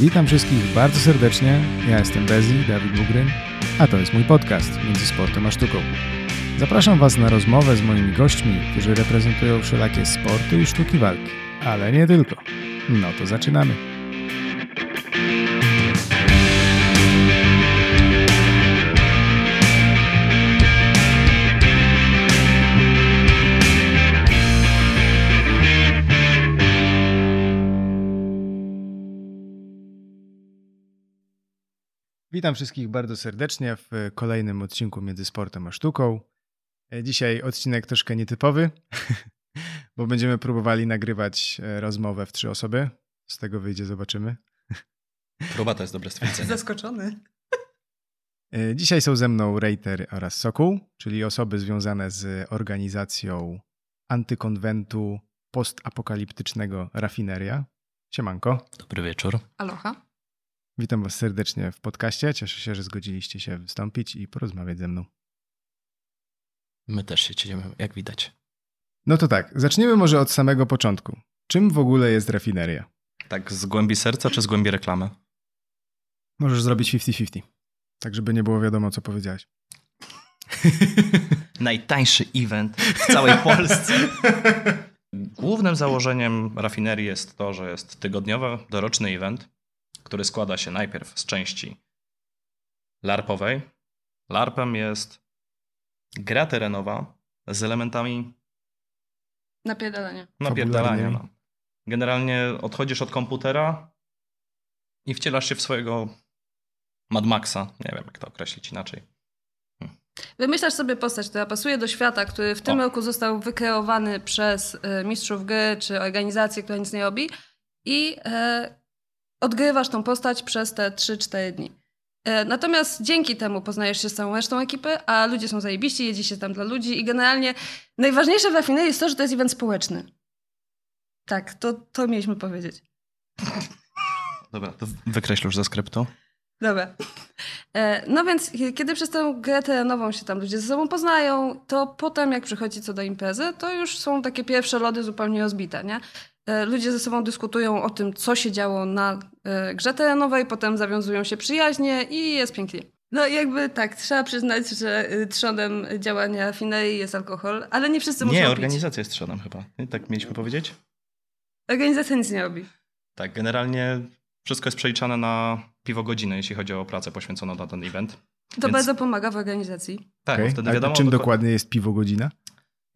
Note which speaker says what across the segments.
Speaker 1: Witam wszystkich bardzo serdecznie. Ja jestem Bezi, Dawid Bugryn, a to jest mój podcast Między Sportem a Sztuką. Zapraszam Was na rozmowę z moimi gośćmi, którzy reprezentują wszelakie sporty i sztuki walki, ale nie tylko. No to zaczynamy. Witam wszystkich bardzo serdecznie w kolejnym odcinku Między Sportem a Sztuką. E, Dzisiaj odcinek troszkę nietypowy, bo będziemy próbowali nagrywać e, rozmowę w trzy osoby. Z tego wyjdzie, zobaczymy.
Speaker 2: Próba to jest dobre stwierdzenie.
Speaker 3: Zaskoczony.
Speaker 1: E, Dzisiaj są ze mną Rejter oraz Sokół, czyli osoby związane z organizacją antykonwentu postapokaliptycznego Rafineria. Siemanko.
Speaker 2: Dobry wieczór.
Speaker 3: Aloha.
Speaker 1: Witam Was serdecznie w podcaście. Cieszę się, że zgodziliście się wystąpić i porozmawiać ze mną.
Speaker 2: My też się cieszymy, jak widać.
Speaker 1: No to tak, zaczniemy może od samego początku. Czym w ogóle jest rafineria?
Speaker 2: Tak z głębi serca czy z głębi reklamy?
Speaker 1: Możesz zrobić 50-50, tak żeby nie było wiadomo, co powiedziałeś.
Speaker 2: Najtańszy event w całej Polsce. Głównym założeniem rafinerii jest to, że jest tygodniowy, doroczny event, który składa się najpierw z części larpowej. Larpem jest gra terenowa z elementami napierdalania.
Speaker 1: Fabularnymi.
Speaker 2: No. Generalnie odchodzisz od komputera i wcielasz się w swojego Mad Maxa. Nie wiem, jak to określić inaczej.
Speaker 3: Wymyślasz sobie postać, która pasuje do świata, który w tym
Speaker 2: O.
Speaker 3: roku został wykreowany przez e, mistrzów gry czy organizację, która nic nie robi i e, odgrywasz tą postać przez te 3-4 dni. E, natomiast dzięki temu poznajesz się z całą resztą ekipy, a ludzie są zajebiści, jedzie się tam dla ludzi i generalnie najważniejsze w Rafinerii jest to, że to jest event społeczny. Tak, to, to mieliśmy powiedzieć.
Speaker 2: Dobra, to wykreśl już ze skryptu.
Speaker 3: Dobra. E, No więc, kie- kiedy przez tę grę terenową się tam ludzie ze sobą poznają, to potem, jak przychodzi co do imprezy, to już są takie pierwsze lody zupełnie rozbite, nie? E, Ludzie ze sobą dyskutują o tym, co się działo na e, grze terenowej, potem zawiązują się przyjaźnie i jest pięknie. No i jakby tak, trzeba przyznać, że y, trzonem działania Finerii jest alkohol, ale nie wszyscy muszą
Speaker 2: Nie,
Speaker 3: pić.
Speaker 2: organizacja jest trzonem chyba. Nie? Tak mieliśmy powiedzieć?
Speaker 3: Organizacja nic nie robi.
Speaker 2: Tak, generalnie wszystko jest przeliczane na piwo godziny, jeśli chodzi o pracę poświęconą na ten event.
Speaker 3: To
Speaker 2: Więc-
Speaker 3: bardzo pomaga w organizacji.
Speaker 2: Tak, bo wtedy
Speaker 1: A
Speaker 2: wiadomo...
Speaker 1: czym
Speaker 2: dokła-
Speaker 1: dokładnie jest piwo godzina?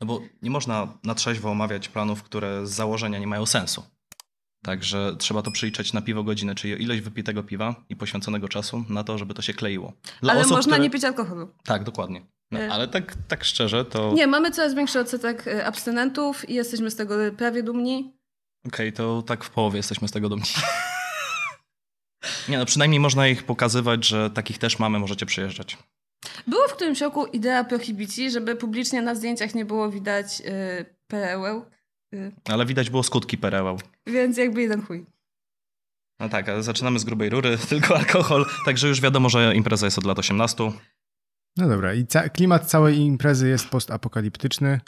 Speaker 2: No bo nie można na trzeźwo omawiać planów, które z założenia nie mają sensu. Także trzeba to przeliczać na piwo godziny, czyli ilość wypitego piwa i poświęconego czasu na to, żeby to się kleiło. Dla
Speaker 3: ale
Speaker 2: osób,
Speaker 3: można
Speaker 2: które...
Speaker 3: nie pić alkoholu.
Speaker 2: Tak, dokładnie. No,
Speaker 3: Y-
Speaker 2: ale tak, tak szczerze, to
Speaker 3: Nie, mamy coraz większy odsetek y, abstynentów i jesteśmy z tego prawie dumni.
Speaker 2: okej, to tak w połowie jesteśmy z tego dumni. Nie no, przynajmniej można ich pokazywać, że takich też mamy, możecie przyjeżdżać.
Speaker 3: Było w którymś roku idea prohibicji, żeby publicznie na zdjęciach nie było widać y, perełek, y,
Speaker 2: Ale widać było skutki pereł.
Speaker 3: więc jakby jeden chuj.
Speaker 2: No tak, ale zaczynamy z grubej rury, tylko alkohol, także już wiadomo, że impreza jest od lat 18.
Speaker 1: No dobra, i ca- klimat całej imprezy jest postapokaliptyczny.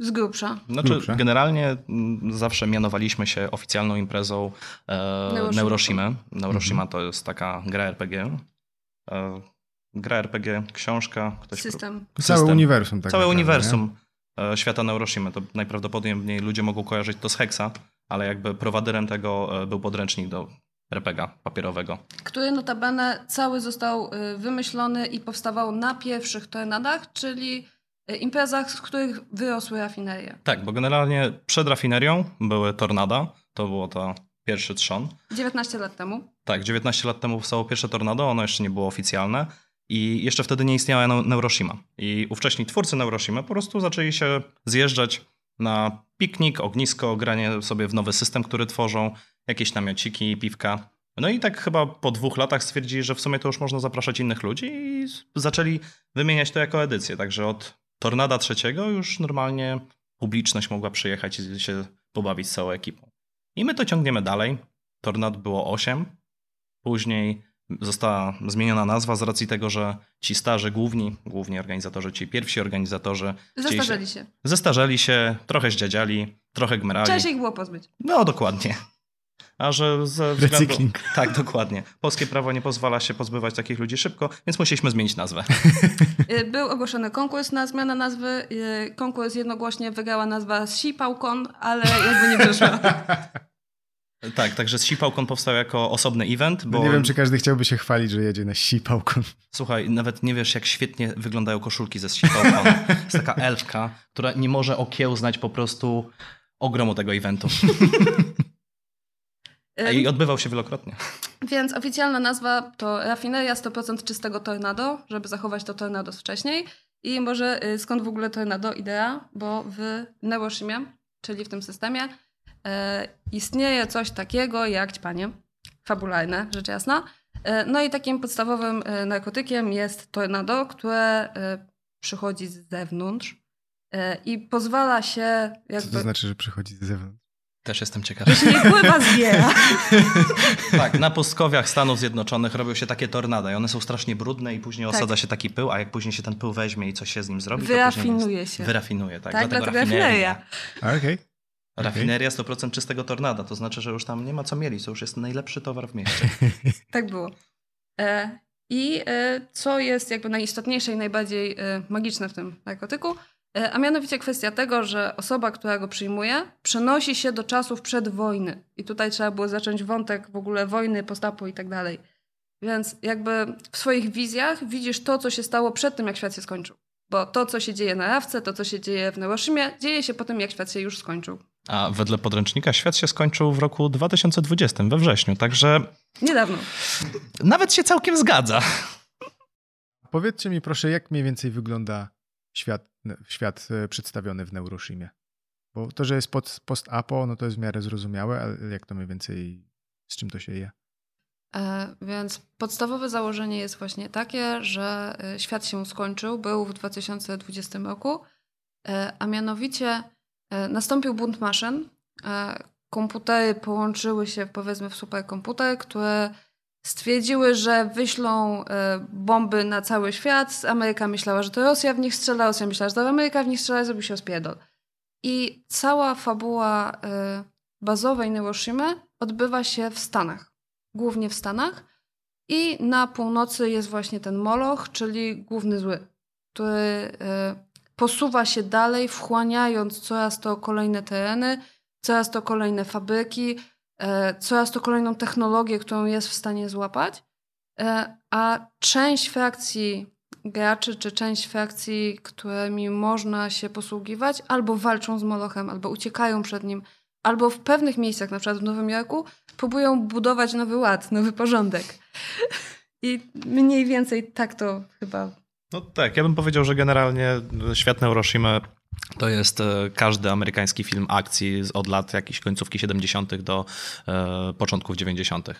Speaker 3: Z grubsza.
Speaker 2: Znaczy,
Speaker 1: Grubsza.
Speaker 2: generalnie mm, zawsze mianowaliśmy się oficjalną imprezą e,
Speaker 3: Neuroshima.
Speaker 2: Neuroshima. Neuroshima
Speaker 1: Mhm.
Speaker 2: to jest taka gra RPG. E, gra RPG, książka, ktoś
Speaker 3: System.
Speaker 1: Całe
Speaker 2: System.
Speaker 1: uniwersum tak
Speaker 2: Całe
Speaker 1: naprawdę,
Speaker 2: uniwersum e, świata Neuroshimy. To najprawdopodobniej ludzie mogą kojarzyć to z Hexa, ale jakby prowaderem tego e, był podręcznik do RPGa papierowego.
Speaker 3: Który notabene cały został y, wymyślony i powstawał na pierwszych tornadach, czyli y, imprezach, z których wyrosły rafinerie.
Speaker 2: Tak, bo generalnie przed rafinerią były tornada, to było to pierwszy trzon.
Speaker 3: 19 lat temu.
Speaker 2: Tak, 19 lat temu powstało pierwsze tornado, ono jeszcze nie było oficjalne i jeszcze wtedy nie istniała Neu- Neuroshima. I ówcześni twórcy Neuroshima po prostu zaczęli się zjeżdżać na piknik, ognisko, granie sobie w nowy system, który tworzą, jakieś namiociki, piwka. No i tak chyba po dwóch latach stwierdzili, że w sumie to już można zapraszać innych ludzi i zaczęli wymieniać to jako edycję. Także od Tornada trzeciego już normalnie publiczność mogła przyjechać i się pobawić z całą ekipą. I my to ciągniemy dalej. Tornad było 8. Później została zmieniona nazwa z racji tego, że ci starzy główni, główni organizatorzy, ci pierwsi organizatorzy
Speaker 3: Zestarzeli się.
Speaker 2: zestarzeli się, trochę zdziadziali, trochę gmerali.
Speaker 3: Trzeba się ich było pozbyć.
Speaker 2: No dokładnie. A że ze względu...
Speaker 1: Recykling.
Speaker 2: Tak, dokładnie. Polskie prawo nie pozwala się pozbywać takich ludzi szybko, więc musieliśmy zmienić nazwę.
Speaker 3: Y, Był ogłoszony konkurs na zmianę nazwy. y, Konkurs jednogłośnie wygrała nazwa Sipałkon, ale jakby nie wyszła.
Speaker 2: Tak, także Sipałkon powstał jako osobny event, bo
Speaker 1: No nie wiem, czy każdy chciałby się chwalić, że jedzie na sipałkon.
Speaker 2: słuchaj, nawet nie wiesz, jak świetnie wyglądają koszulki ze Sipałkon. jest taka elfka, która nie może okiełznać po prostu ogromu tego eventu. I odbywał się wielokrotnie.
Speaker 3: Więc oficjalna nazwa to rafineria 100% czystego tornado, żeby zachować to tornado z wcześniej. I może y, skąd w ogóle tornado idea? Bo w Neuroshimie, czyli w tym systemie, istnieje coś takiego jak ćpanie fabularne, rzecz jasna. E, no i takim podstawowym e, narkotykiem jest tornado, które e, przychodzi z zewnątrz e, i pozwala się
Speaker 1: Co
Speaker 3: jakby...
Speaker 1: to znaczy, że przychodzi z zewnątrz?
Speaker 2: Też jestem
Speaker 3: się nie pływa zbiera.
Speaker 2: Tak, na pustkowiach Stanów Zjednoczonych robią się takie tornada i one są strasznie brudne i później
Speaker 3: Tak.
Speaker 2: osadza się taki pył, a jak później się ten pył weźmie i coś się z nim zrobi, to
Speaker 3: Wyrafinuje
Speaker 2: później
Speaker 3: się.
Speaker 2: Wyrafinuje, tak.
Speaker 3: Tak,
Speaker 2: dlatego
Speaker 3: dlatego rafineria.
Speaker 1: A, Okej.
Speaker 2: Rafineria 100% czystego tornada, to znaczy, że już tam nie ma co mieli, to już jest najlepszy towar w mieście.
Speaker 3: Tak było. E, I e, co jest jakby najistotniejsze i najbardziej e, magiczne w tym narkotyku, a mianowicie kwestia tego, że osoba, która go przyjmuje, przenosi się do czasów przed wojny. I tutaj trzeba było zacząć wątek w ogóle wojny, postapu i tak dalej. Więc jakby w swoich wizjach widzisz to, co się stało przed tym, jak świat się skończył. Bo to, co się dzieje na Rawce, to, co się dzieje w Neuroshimie, dzieje się po tym, jak świat się już skończył.
Speaker 2: A wedle podręcznika świat się skończył w roku 2020, we wrześniu, także
Speaker 3: Niedawno.
Speaker 2: nawet się całkiem zgadza.
Speaker 1: Powiedzcie mi proszę, jak mniej więcej wygląda świat, świat e, przedstawiony w Neuroshimie? Bo to, że jest pod, post-apo, no to jest w miarę zrozumiałe, ale jak to mniej więcej, z czym to się je?
Speaker 3: E, Więc podstawowe założenie jest właśnie takie, że e, świat się skończył, był w 2020 roku, e, a mianowicie nastąpił bunt maszyn. E, Komputery połączyły się powiedzmy w superkomputer, które stwierdziły, że wyślą e, bomby na cały świat. Ameryka myślała, że to Rosja w nich strzela, Rosja myślała, że to Ameryka w nich strzela, zrobił się rozpierdol. I cała fabuła e, bazowej Neuroshimy odbywa się w Stanach głównie w Stanach. I na północy jest właśnie ten Moloch, czyli główny zły, który e, posuwa się dalej, wchłaniając coraz to kolejne tereny, coraz to kolejne fabryki, e, coraz to kolejną technologię, którą jest w stanie złapać. E, a część frakcji graczy, czy część frakcji, którymi można się posługiwać, albo walczą z Molochem, albo uciekają przed nim, albo w pewnych miejscach, na przykład w Nowym Jorku, próbują budować nowy ład, nowy porządek. I mniej więcej tak to chyba.
Speaker 2: No tak, ja bym powiedział, że generalnie świat Neuroshima to jest e, każdy amerykański film akcji od lat jakiejś końcówki 70. do e, początków 90. E,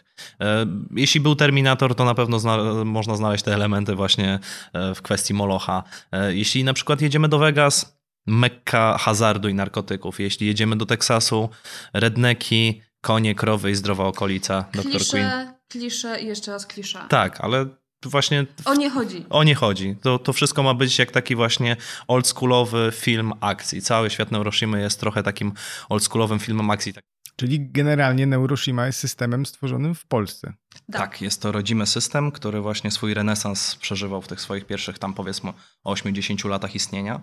Speaker 2: jeśli był Terminator, to na pewno zna, można znaleźć te elementy właśnie e, w kwestii Molocha. E, jeśli na przykład jedziemy do Vegas, mekka hazardu i narkotyków. Jeśli jedziemy do Teksasu, redneki, konie, krowy i zdrowa okolica, Dr. Queen.
Speaker 3: Klisze, klisze i jeszcze raz klisza.
Speaker 2: Tak, ale właśnie
Speaker 3: O nie chodzi.
Speaker 2: o nie chodzi. To, to wszystko ma być jak taki właśnie oldschoolowy film akcji. Cały świat Neuroshimy jest trochę takim oldschoolowym filmem akcji. Tak,
Speaker 1: Czyli generalnie Neuroshima jest systemem stworzonym w Polsce.
Speaker 2: tak, jest to rodzimy system, który właśnie swój renesans przeżywał w tych swoich pierwszych tam powiedzmy 8-10 latach istnienia,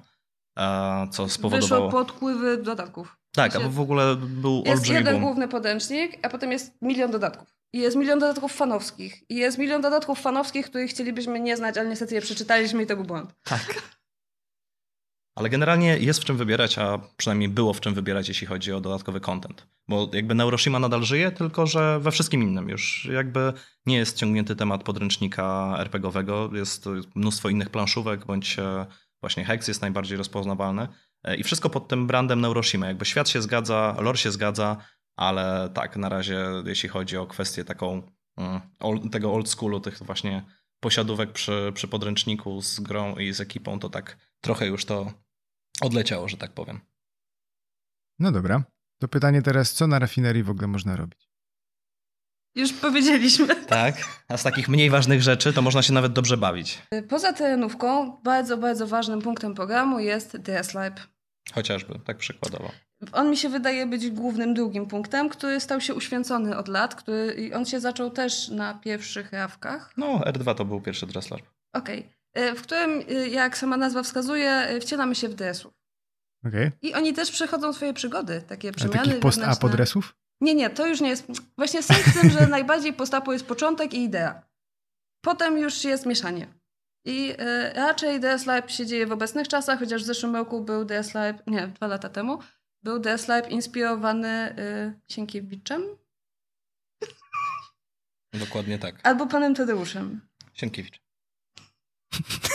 Speaker 2: co
Speaker 3: Wyszło
Speaker 2: spowodowało...
Speaker 3: podpływy dodatków.
Speaker 2: Tak, a w ogóle był
Speaker 3: Jest
Speaker 2: olbrzymi
Speaker 3: jeden
Speaker 2: boom.
Speaker 3: główny podręcznik, a potem jest milion dodatków. I jest milion dodatków fanowskich. I jest milion dodatków fanowskich, których chcielibyśmy nie znać, ale niestety je przeczytaliśmy i to był błąd.
Speaker 2: Tak. Ale generalnie jest w czym wybierać, a przynajmniej było w czym wybierać, jeśli chodzi o dodatkowy content. Bo jakby Neuroshima nadal żyje, tylko że we wszystkim innym już jakby nie jest ciągnięty temat podręcznika RPGowego. Jest mnóstwo innych planszówek, bądź e, właśnie Hex jest najbardziej rozpoznawalny. E, I wszystko pod tym brandem Neuroshima. Jakby świat się zgadza, lore się zgadza, ale tak, na razie jeśli chodzi o kwestię taką mm, tego old schoolu, tych właśnie posiadówek przy, przy podręczniku z grą i z ekipą, to tak trochę już to odleciało, że tak powiem.
Speaker 1: No dobra. To pytanie teraz, co na rafinerii w ogóle można robić?
Speaker 3: Już powiedzieliśmy.
Speaker 2: Tak, a z takich mniej ważnych rzeczy to można się nawet dobrze bawić.
Speaker 3: Poza terenówką, bardzo, bardzo ważnym punktem programu jest DS Lab.
Speaker 2: Chociażby, tak przykładowo.
Speaker 3: on mi się wydaje być głównym drugim punktem, który stał się uświęcony od lat, który on się zaczął też na pierwszych rawkach.
Speaker 2: No, R2 to był pierwszy Dressler.
Speaker 3: Okej. Okay. W którym, jak sama nazwa wskazuje, wcielamy się w DS-ów.
Speaker 1: Okay.
Speaker 3: I oni też przechodzą swoje przygody, takie przemiany.
Speaker 1: Ale takich post-apodresów?
Speaker 3: Nie, nie, to już nie jest. Właśnie sens w tym, że najbardziej postapo jest początek i idea. Potem już jest mieszanie. I y, raczej DS Lab się dzieje w obecnych czasach, chociaż w zeszłym roku był DS Lab, nie, dwa lata temu, był DS Lab inspirowany y, Sienkiewiczem.
Speaker 2: Dokładnie tak.
Speaker 3: Albo panem Tadeuszem.
Speaker 2: Sienkiewicz.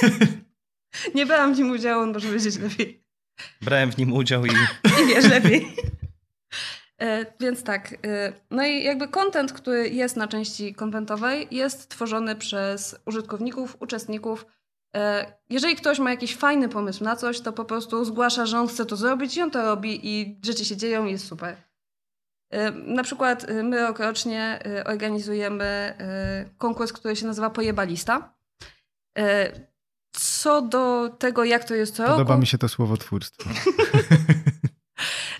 Speaker 3: nie brałam w nim udziału, on może wiedzieć lepiej.
Speaker 2: Brałem w nim udział i...
Speaker 3: I wiesz lepiej. E, więc tak, e, no i jakby content, który jest na części konwentowej, jest tworzony przez użytkowników, uczestników. E, jeżeli ktoś ma jakiś fajny pomysł na coś, to po prostu zgłasza, że on chce to zrobić i on to robi i rzeczy się dzieją i jest super. Na przykład my rokrocznie organizujemy konkurs, który się nazywa Pojebalista. Co do tego, jak to jest co
Speaker 1: Podoba
Speaker 3: roku...
Speaker 1: mi się to słowotwórstwo.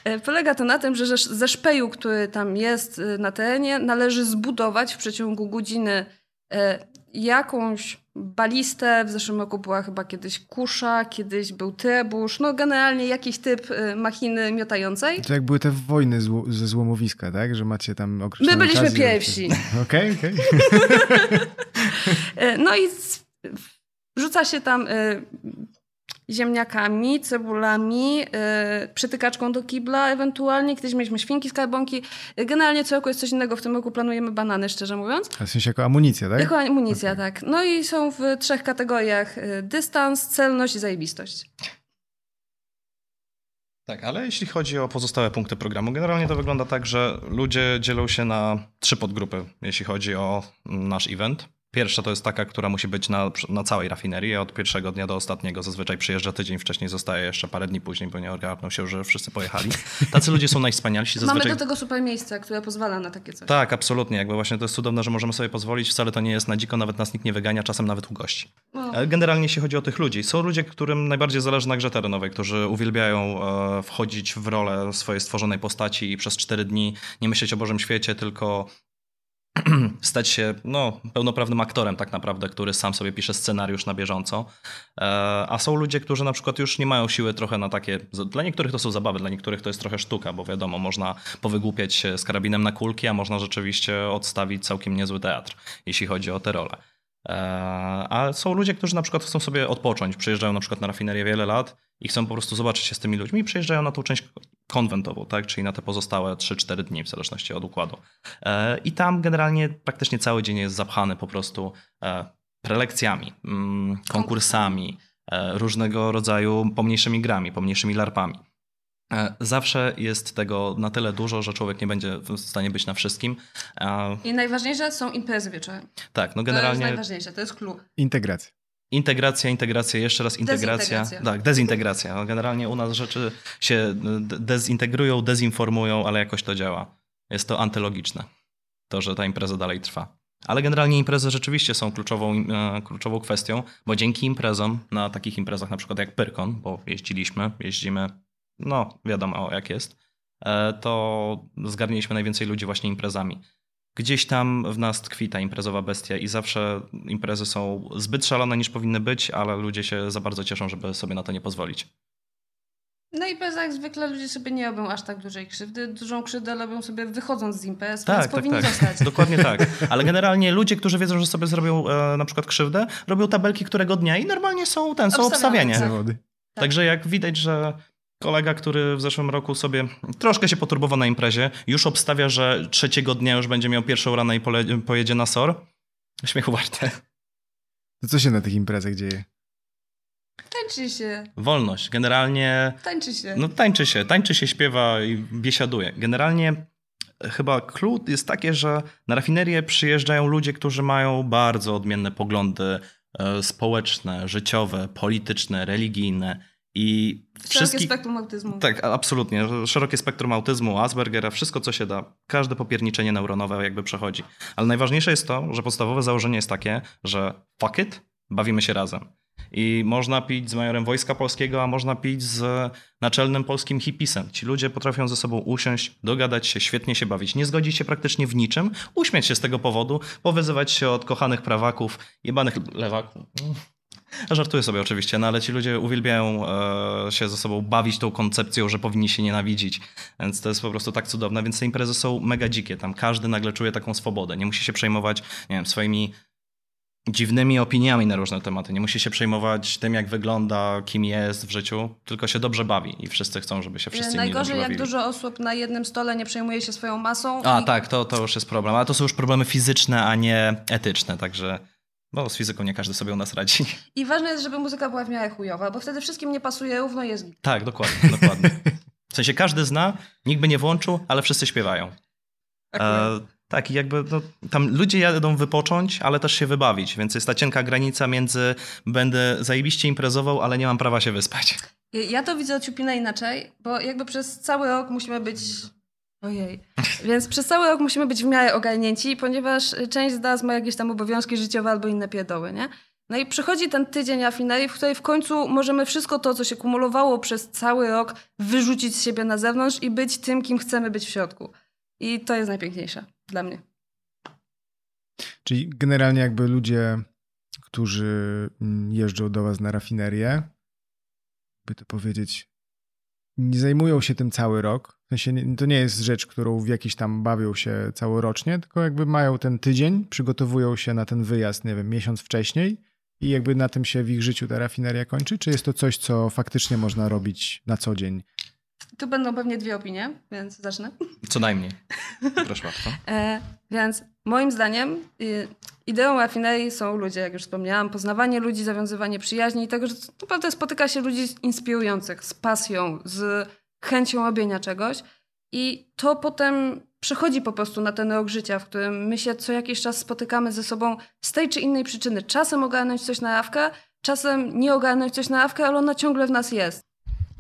Speaker 3: E, polega to na tym, że ze szpeju, który tam jest e, na terenie, należy zbudować w przeciągu godziny e, jakąś balistę. W zeszłym roku była chyba kiedyś kusza, kiedyś był trebusz, no generalnie jakiś typ machiny miotającej.
Speaker 1: To jak były te wojny zło ze złomowiska, tak? Że macie tam określone
Speaker 3: My byliśmy pierwsi.
Speaker 1: Okej, okej.
Speaker 3: No i rzuca się tam ziemniakami, cebulami, yy, przytykaczką do kibla ewentualnie. Kiedyś mieliśmy świnki skarbonki. Generalnie co roku jest coś innego. W tym roku planujemy banany, szczerze mówiąc.
Speaker 1: A w sensie jako amunicja, tak?
Speaker 3: Jako amunicja, okay. tak. No i są w trzech kategoriach. Y, dystans, celność i zajebistość.
Speaker 2: Tak, ale jeśli chodzi o pozostałe punkty programu, generalnie to wygląda tak, że ludzie dzielą się na trzy podgrupy, jeśli chodzi o nasz event. Pierwsza to jest taka, która musi być na, na całej rafinerii. Od pierwszego dnia do ostatniego zazwyczaj przyjeżdża tydzień wcześniej, zostaje jeszcze parę dni później, bo nie ogarnął się, że wszyscy pojechali. Tacy ludzie są najwspanialsi.
Speaker 3: Zazwyczaj... Mamy do tego super miejsce, które pozwala na takie coś.
Speaker 2: Tak, absolutnie. Jakby właśnie to jest cudowne, że możemy sobie pozwolić. Wcale to nie jest na dziko, nawet nas nikt nie wygania, czasem nawet u gości. No. Generalnie jeśli chodzi o tych ludzi, są ludzie, którym najbardziej zależy na grze terenowej, którzy uwielbiają e, wchodzić w rolę swojej stworzonej postaci i przez cztery dni nie myśleć o Bożym świecie, tylko stać się no, pełnoprawnym aktorem tak naprawdę, który sam sobie pisze scenariusz na bieżąco. E, a są ludzie, którzy na przykład już nie mają siły trochę na takie... Dla niektórych to są zabawy, dla niektórych to jest trochę sztuka, bo wiadomo, można powygłupiać się z karabinem na kulki, a można rzeczywiście odstawić całkiem niezły teatr, jeśli chodzi o te role. E, a są ludzie, którzy na przykład chcą sobie odpocząć, przyjeżdżają na przykład na rafinerię wiele lat i chcą po prostu zobaczyć się z tymi ludźmi i przyjeżdżają na tą część konwentową, tak? czyli na te pozostałe 3-4 dni w zależności od układu. E, I tam generalnie praktycznie cały dzień jest zapchany po prostu e, prelekcjami, mm, konkursami, różnego rodzaju pomniejszymi grami, pomniejszymi larpami. E, zawsze jest tego na tyle dużo, że człowiek nie będzie w stanie być na wszystkim.
Speaker 3: I najważniejsze są imprezy wieczorem.
Speaker 2: Tak, no generalnie.
Speaker 3: To jest najważniejsze, to jest clue.
Speaker 1: Integracja.
Speaker 2: Integracja, integracja, jeszcze raz integracja.
Speaker 3: Dezintegracja.
Speaker 2: Tak, dezintegracja. No generalnie u nas rzeczy się dezintegrują, dezinformują, ale jakoś to działa. Jest to antylogiczne, to, że ta impreza dalej trwa. Ale generalnie imprezy rzeczywiście są kluczową, e, kluczową kwestią, bo dzięki imprezom, na takich imprezach na przykład jak Pyrkon, bo jeździliśmy, jeździmy no wiadomo jak jest, e, to zgarnęliśmy najwięcej ludzi właśnie imprezami. Gdzieś tam w nas tkwi ta imprezowa bestia i zawsze imprezy są zbyt szalone niż powinny być, ale ludzie się za bardzo cieszą, żeby sobie na to nie pozwolić.
Speaker 3: No i bez jak zwykle ludzie sobie nie robią aż tak dużej krzywdy. Dużą krzywdę robią sobie wychodząc z imprez, tak, więc tak, powinni tak. zostać.
Speaker 2: Dokładnie tak. Ale generalnie ludzie, którzy wiedzą, że sobie zrobią e, na przykład krzywdę, robią tabelki którego dnia i normalnie są ten, są obstawianie.
Speaker 1: Zawody.
Speaker 2: Tak. Także jak widać, że Kolega, który w zeszłym roku sobie troszkę się poturbował na imprezie, już obstawia, że trzeciego dnia już będzie miał pierwszą ranę i pojedzie na SOR. Śmiechu warte.
Speaker 1: To co się na tych imprezach dzieje?
Speaker 3: Tańczy się.
Speaker 2: Wolność. Generalnie...
Speaker 3: Tańczy się.
Speaker 2: No tańczy się. Tańczy się, śpiewa i biesiaduje. Generalnie chyba klucz jest takie, że na rafinerię przyjeżdżają ludzie, którzy mają bardzo odmienne poglądy e, społeczne, życiowe, polityczne, religijne i
Speaker 3: Szerokie spektrum autyzmu.
Speaker 2: Tak, absolutnie. Szerokie spektrum autyzmu, Aspergera, wszystko co się da. Każde popierniczenie neuronowe jakby przechodzi. Ale najważniejsze jest to, że podstawowe założenie jest takie, że fuck it, bawimy się razem. I można pić z majorem Wojska Polskiego, a można pić z naczelnym polskim hipisem. Ci ludzie potrafią ze sobą usiąść, dogadać się, świetnie się bawić, nie zgodzić się praktycznie w niczym, uśmiać się z tego powodu, powyzywać się od kochanych prawaków, jebanych lewaków. Żartuję sobie oczywiście, no ale ci ludzie uwielbiają e, się ze sobą bawić tą koncepcją, że powinni się nienawidzić, więc to jest po prostu tak cudowne, więc te imprezy są mega dzikie, tam każdy nagle czuje taką swobodę, nie musi się przejmować, nie wiem, swoimi dziwnymi opiniami na różne tematy, nie musi się przejmować tym, jak wygląda, kim jest w życiu, tylko się dobrze bawi i wszyscy chcą, żeby się wszyscy
Speaker 3: Najgorzej, jak dużo osób na jednym stole nie przejmuje się swoją masą.
Speaker 2: A
Speaker 3: i...
Speaker 2: tak, to, to już jest problem, ale to są już problemy fizyczne, a nie etyczne, także... Bo z fizyką nie każdy sobie u nas radzi.
Speaker 3: I ważne jest, żeby muzyka była w miarę chujowa, bo wtedy wszystkim nie pasuje równo jest git.
Speaker 2: Tak, dokładnie, dokładnie. W sensie każdy zna, nikt by nie włączył, ale wszyscy śpiewają. E, tak, i jakby no, tam ludzie jadą wypocząć, ale też się wybawić, więc jest ta cienka granica między będę zajebiście imprezował, ale nie mam prawa się wyspać.
Speaker 3: Ja to widzę od Ciupina inaczej, bo jakby przez cały rok musimy być Ojej. Więc przez cały rok musimy być w miarę ogarnięci, ponieważ część z nas ma jakieś tam obowiązki życiowe albo inne pierdoły, nie? No i przychodzi ten tydzień rafinerii, w której w końcu możemy wszystko to, co się kumulowało przez cały rok, wyrzucić z siebie na zewnątrz i być tym, kim chcemy być w środku. I to jest najpiękniejsze dla mnie.
Speaker 1: Czyli generalnie jakby ludzie, którzy jeżdżą do was na rafinerię, by to powiedzieć, nie zajmują się tym cały rok. W sensie to nie jest rzecz, którą w jakiś tam bawią się całorocznie, tylko jakby mają ten tydzień, przygotowują się na ten wyjazd, nie wiem, miesiąc wcześniej i jakby na tym się w ich życiu ta rafineria kończy? Czy jest to coś, co faktycznie można robić na co dzień?
Speaker 3: Tu będą pewnie dwie opinie, więc zacznę.
Speaker 2: Co najmniej. Proszę bardzo.
Speaker 3: E, więc moim zdaniem y, ideą rafinerii są ludzie, jak już wspomniałam, poznawanie ludzi, zawiązywanie przyjaźni i tego, że naprawdę spotyka się ludzi inspirujących, z pasją, z chęcią robienia czegoś. I to potem przechodzi po prostu na ten rok życia, w którym my się co jakiś czas spotykamy ze sobą z tej czy innej przyczyny. Czasem ogarnąć coś na jawkę, czasem nie ogarnąć coś na jawkę, ale ona ciągle w nas jest.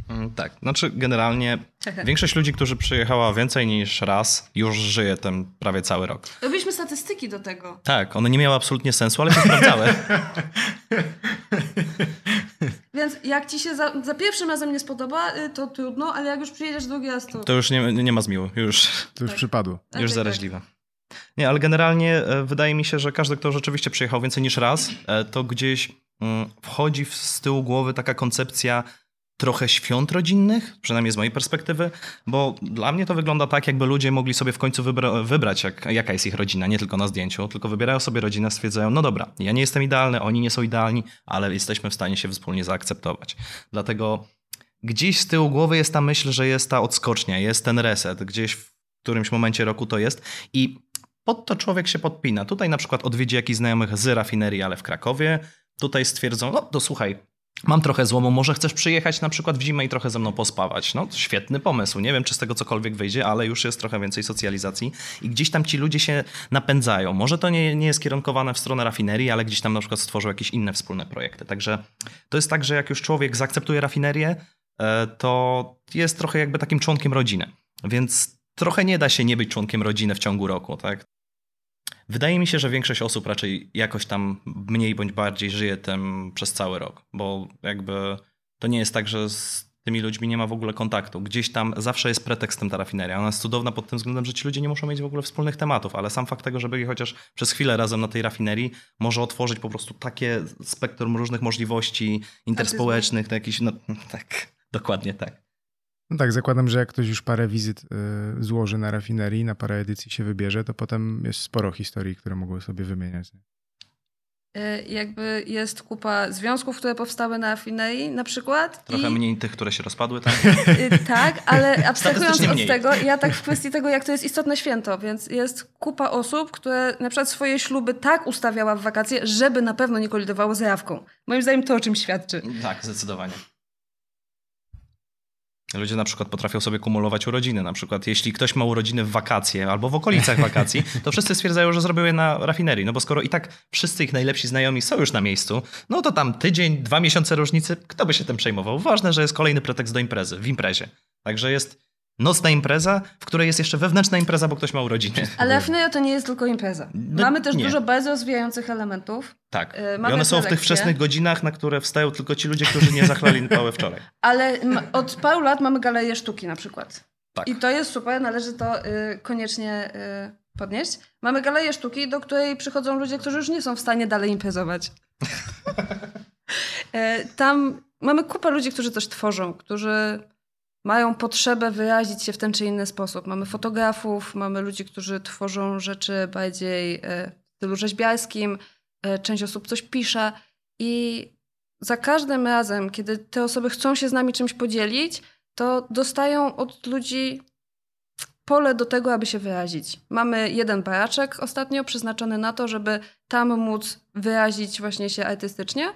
Speaker 2: Mm, tak, znaczy generalnie większość ludzi, którzy przyjechała więcej niż raz, już żyje ten prawie cały rok.
Speaker 3: Robiliśmy statystyki do tego.
Speaker 2: Tak, one nie miały absolutnie sensu, ale się sprawdzały.
Speaker 3: Więc jak ci się za, za, pierwszym razem nie spodoba, y, to trudno, ale jak już przyjedziesz drugi raz, to...
Speaker 2: To już nie, nie ma zmiłu, już...
Speaker 1: To już tak. przypadło.
Speaker 2: Już tak, zaraźliwe. Nie, ale generalnie e, wydaje mi się, że każdy, kto rzeczywiście przyjechał więcej niż raz, e, to gdzieś mm, wchodzi z tyłu głowy taka koncepcja trochę świąt rodzinnych, przynajmniej z mojej perspektywy, bo dla mnie to wygląda tak, jakby ludzie mogli sobie w końcu wybra wybrać, jak, jaka jest ich rodzina, nie tylko na zdjęciu, tylko wybierają sobie rodzinę, stwierdzają, no dobra, ja nie jestem idealny, oni nie są idealni, ale jesteśmy w stanie się wspólnie zaakceptować. Dlatego gdzieś z tyłu głowy jest ta myśl, że jest ta odskocznia, jest ten reset, gdzieś w którymś momencie roku to jest i pod to człowiek się podpina. Tutaj na przykład odwiedzi jakiś znajomych z rafinerii, ale w Krakowie, tutaj stwierdzą, no to słuchaj, Mam trochę złomu, może chcesz przyjechać na przykład w zimę i trochę ze mną pospawać. No, świetny pomysł. Nie wiem, czy z tego cokolwiek wyjdzie, ale już jest trochę więcej socjalizacji i gdzieś tam ci ludzie się napędzają. Może to nie, nie jest kierunkowane w stronę rafinerii, ale gdzieś tam na przykład stworzą jakieś inne wspólne projekty. Także to jest tak, że jak już człowiek zaakceptuje rafinerię, e, to jest trochę jakby takim członkiem rodziny. Więc trochę nie da się nie być członkiem rodziny w ciągu roku, tak? Wydaje mi się, że większość osób raczej jakoś tam mniej bądź bardziej żyje tym przez cały rok, bo jakby to nie jest tak, że z tymi ludźmi nie ma w ogóle kontaktu. Gdzieś tam zawsze jest pretekstem ta rafineria. Ona jest cudowna pod tym względem, że ci ludzie nie muszą mieć w ogóle wspólnych tematów, ale sam fakt tego, że byli chociaż przez chwilę razem na tej rafinerii, może otworzyć po prostu takie spektrum różnych możliwości interspołecznych, jakiś, no tak, dokładnie tak.
Speaker 1: No tak, zakładam, że jak ktoś już parę wizyt y, złoży na rafinerii, na parę edycji się wybierze, to potem jest sporo historii, które mogą sobie wymieniać.
Speaker 3: Y, jakby jest kupa związków, które powstały na rafinerii na przykład.
Speaker 2: Trochę i... mniej tych, które się rozpadły, tak?
Speaker 3: Y, tak, ale abstrahując od tego, ja tak w kwestii tego, jak to jest istotne święto, więc jest kupa osób, które na przykład swoje śluby tak ustawiała w wakacje, żeby na pewno nie kolidowało z jawką. Moim zdaniem to o czym świadczy.
Speaker 2: Tak, zdecydowanie. Ludzie na przykład potrafią sobie kumulować urodziny. Na przykład, jeśli ktoś ma urodziny w wakacje albo w okolicach wakacji, to wszyscy stwierdzają, że zrobił je na rafinerii. No bo skoro i tak wszyscy ich najlepsi znajomi są już na miejscu, no to tam tydzień, dwa miesiące różnicy, kto by się tym przejmował? Ważne, że jest kolejny pretekst do imprezy, w imprezie. Także jest nocna impreza, w której jest jeszcze wewnętrzna impreza, bo ktoś ma urodziny.
Speaker 3: Ale Rafineria to nie jest tylko impreza.
Speaker 2: No,
Speaker 3: Mamy też
Speaker 2: nie.
Speaker 3: dużo bardzo rozwijających elementów,
Speaker 2: Tak.
Speaker 3: E,
Speaker 2: I one są w tych wczesnych godzinach, na które wstają tylko ci ludzie, którzy nie zachlali pałę wczoraj.
Speaker 3: ale od paru lat mamy galerię sztuki na przykład.
Speaker 2: Tak.
Speaker 3: I to jest super, należy to y, koniecznie y, podnieść. Mamy galerię sztuki, do której przychodzą ludzie, którzy już nie są w stanie dalej imprezować. E, Tam mamy kupę ludzi, którzy coś tworzą, którzy mają potrzebę wyrazić się w ten czy inny sposób. Mamy fotografów, mamy ludzi, którzy tworzą rzeczy bardziej e, w stylu rzeźbiarskim, e, część osób coś pisze i za każdym razem, kiedy te osoby chcą się z nami czymś podzielić, to dostają od ludzi pole do tego, aby się wyrazić. Mamy jeden baraczek ostatnio przeznaczony na to, żeby tam móc wyrazić właśnie się artystycznie.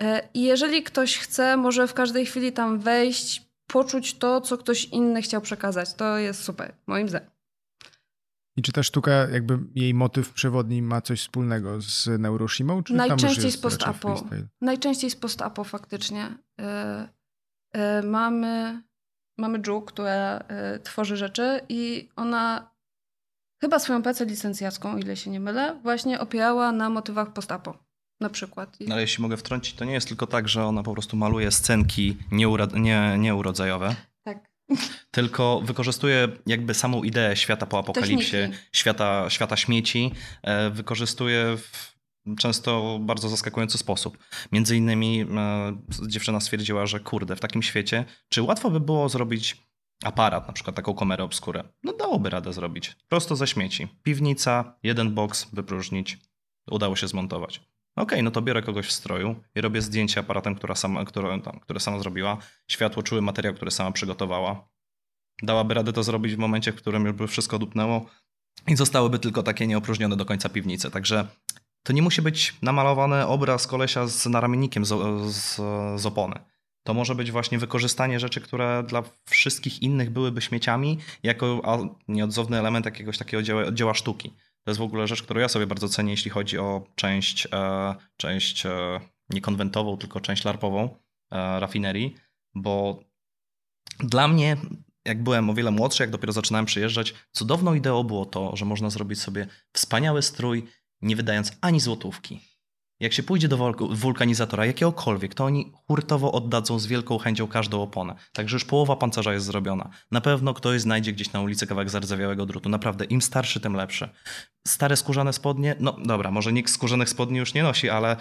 Speaker 3: E, I jeżeli ktoś chce, może w każdej chwili tam wejść, poczuć to, co ktoś inny chciał przekazać. To jest super, moim zdaniem.
Speaker 1: I czy ta sztuka, jakby jej motyw przewodni ma coś wspólnego z Neuroshimą? Czy
Speaker 3: Najczęściej
Speaker 1: jest
Speaker 3: z post-apo. Najczęściej z post-apo faktycznie. E, e, mamy, mamy Ju, która e, tworzy rzeczy i ona chyba swoją pracę licencjacką, o ile się nie mylę, właśnie opierała na motywach post-apo na przykład.
Speaker 2: No, ale jeśli mogę wtrącić, to nie jest tylko tak, że ona po prostu maluje scenki nieura- nie, nieurodzajowe,
Speaker 3: tak.
Speaker 2: tylko wykorzystuje jakby samą ideę świata po apokalipsie, świata, świata śmieci, e, wykorzystuje w często bardzo zaskakujący sposób. Między innymi e, dziewczyna stwierdziła, że kurde, w takim świecie, czy łatwo by było zrobić aparat, na przykład taką kamerę obskurę? No dałoby radę zrobić. Prosto ze śmieci. Piwnica, jeden boks, wypróżnić. Udało się zmontować. Okej, no to biorę kogoś w stroju i robię zdjęcie aparatem, która sama, które, tam, które sama zrobiła. Światło, czuły materiał, który sama przygotowała. Dałaby radę to zrobić w momencie, w którym już by wszystko dupnęło i zostałyby tylko takie nieopróżnione do końca piwnice. Także to nie musi być namalowany obraz kolesia z naramiennikiem z, z, z opony. To może być właśnie wykorzystanie rzeczy, które dla wszystkich innych byłyby śmieciami, jako nieodzowny element jakiegoś takiego dzieła, dzieła sztuki. To jest w ogóle rzecz, którą ja sobie bardzo cenię, jeśli chodzi o część, e, część e, nie konwentową, tylko część larpową e, rafinerii, bo dla mnie, jak byłem o wiele młodszy, jak dopiero zaczynałem przyjeżdżać, cudowną ideą było to, że można zrobić sobie wspaniały strój, nie wydając ani złotówki. Jak się pójdzie do wul- wulkanizatora jakiegokolwiek, to oni hurtowo oddadzą z wielką chęcią każdą oponę. Także już połowa pancerza jest zrobiona. Na pewno ktoś znajdzie gdzieś na ulicy kawałek zardzewiałego drutu. Naprawdę, im starszy, tym lepszy. Stare skórzane spodnie, no dobra, może nikt skórzanych spodni już nie nosi, ale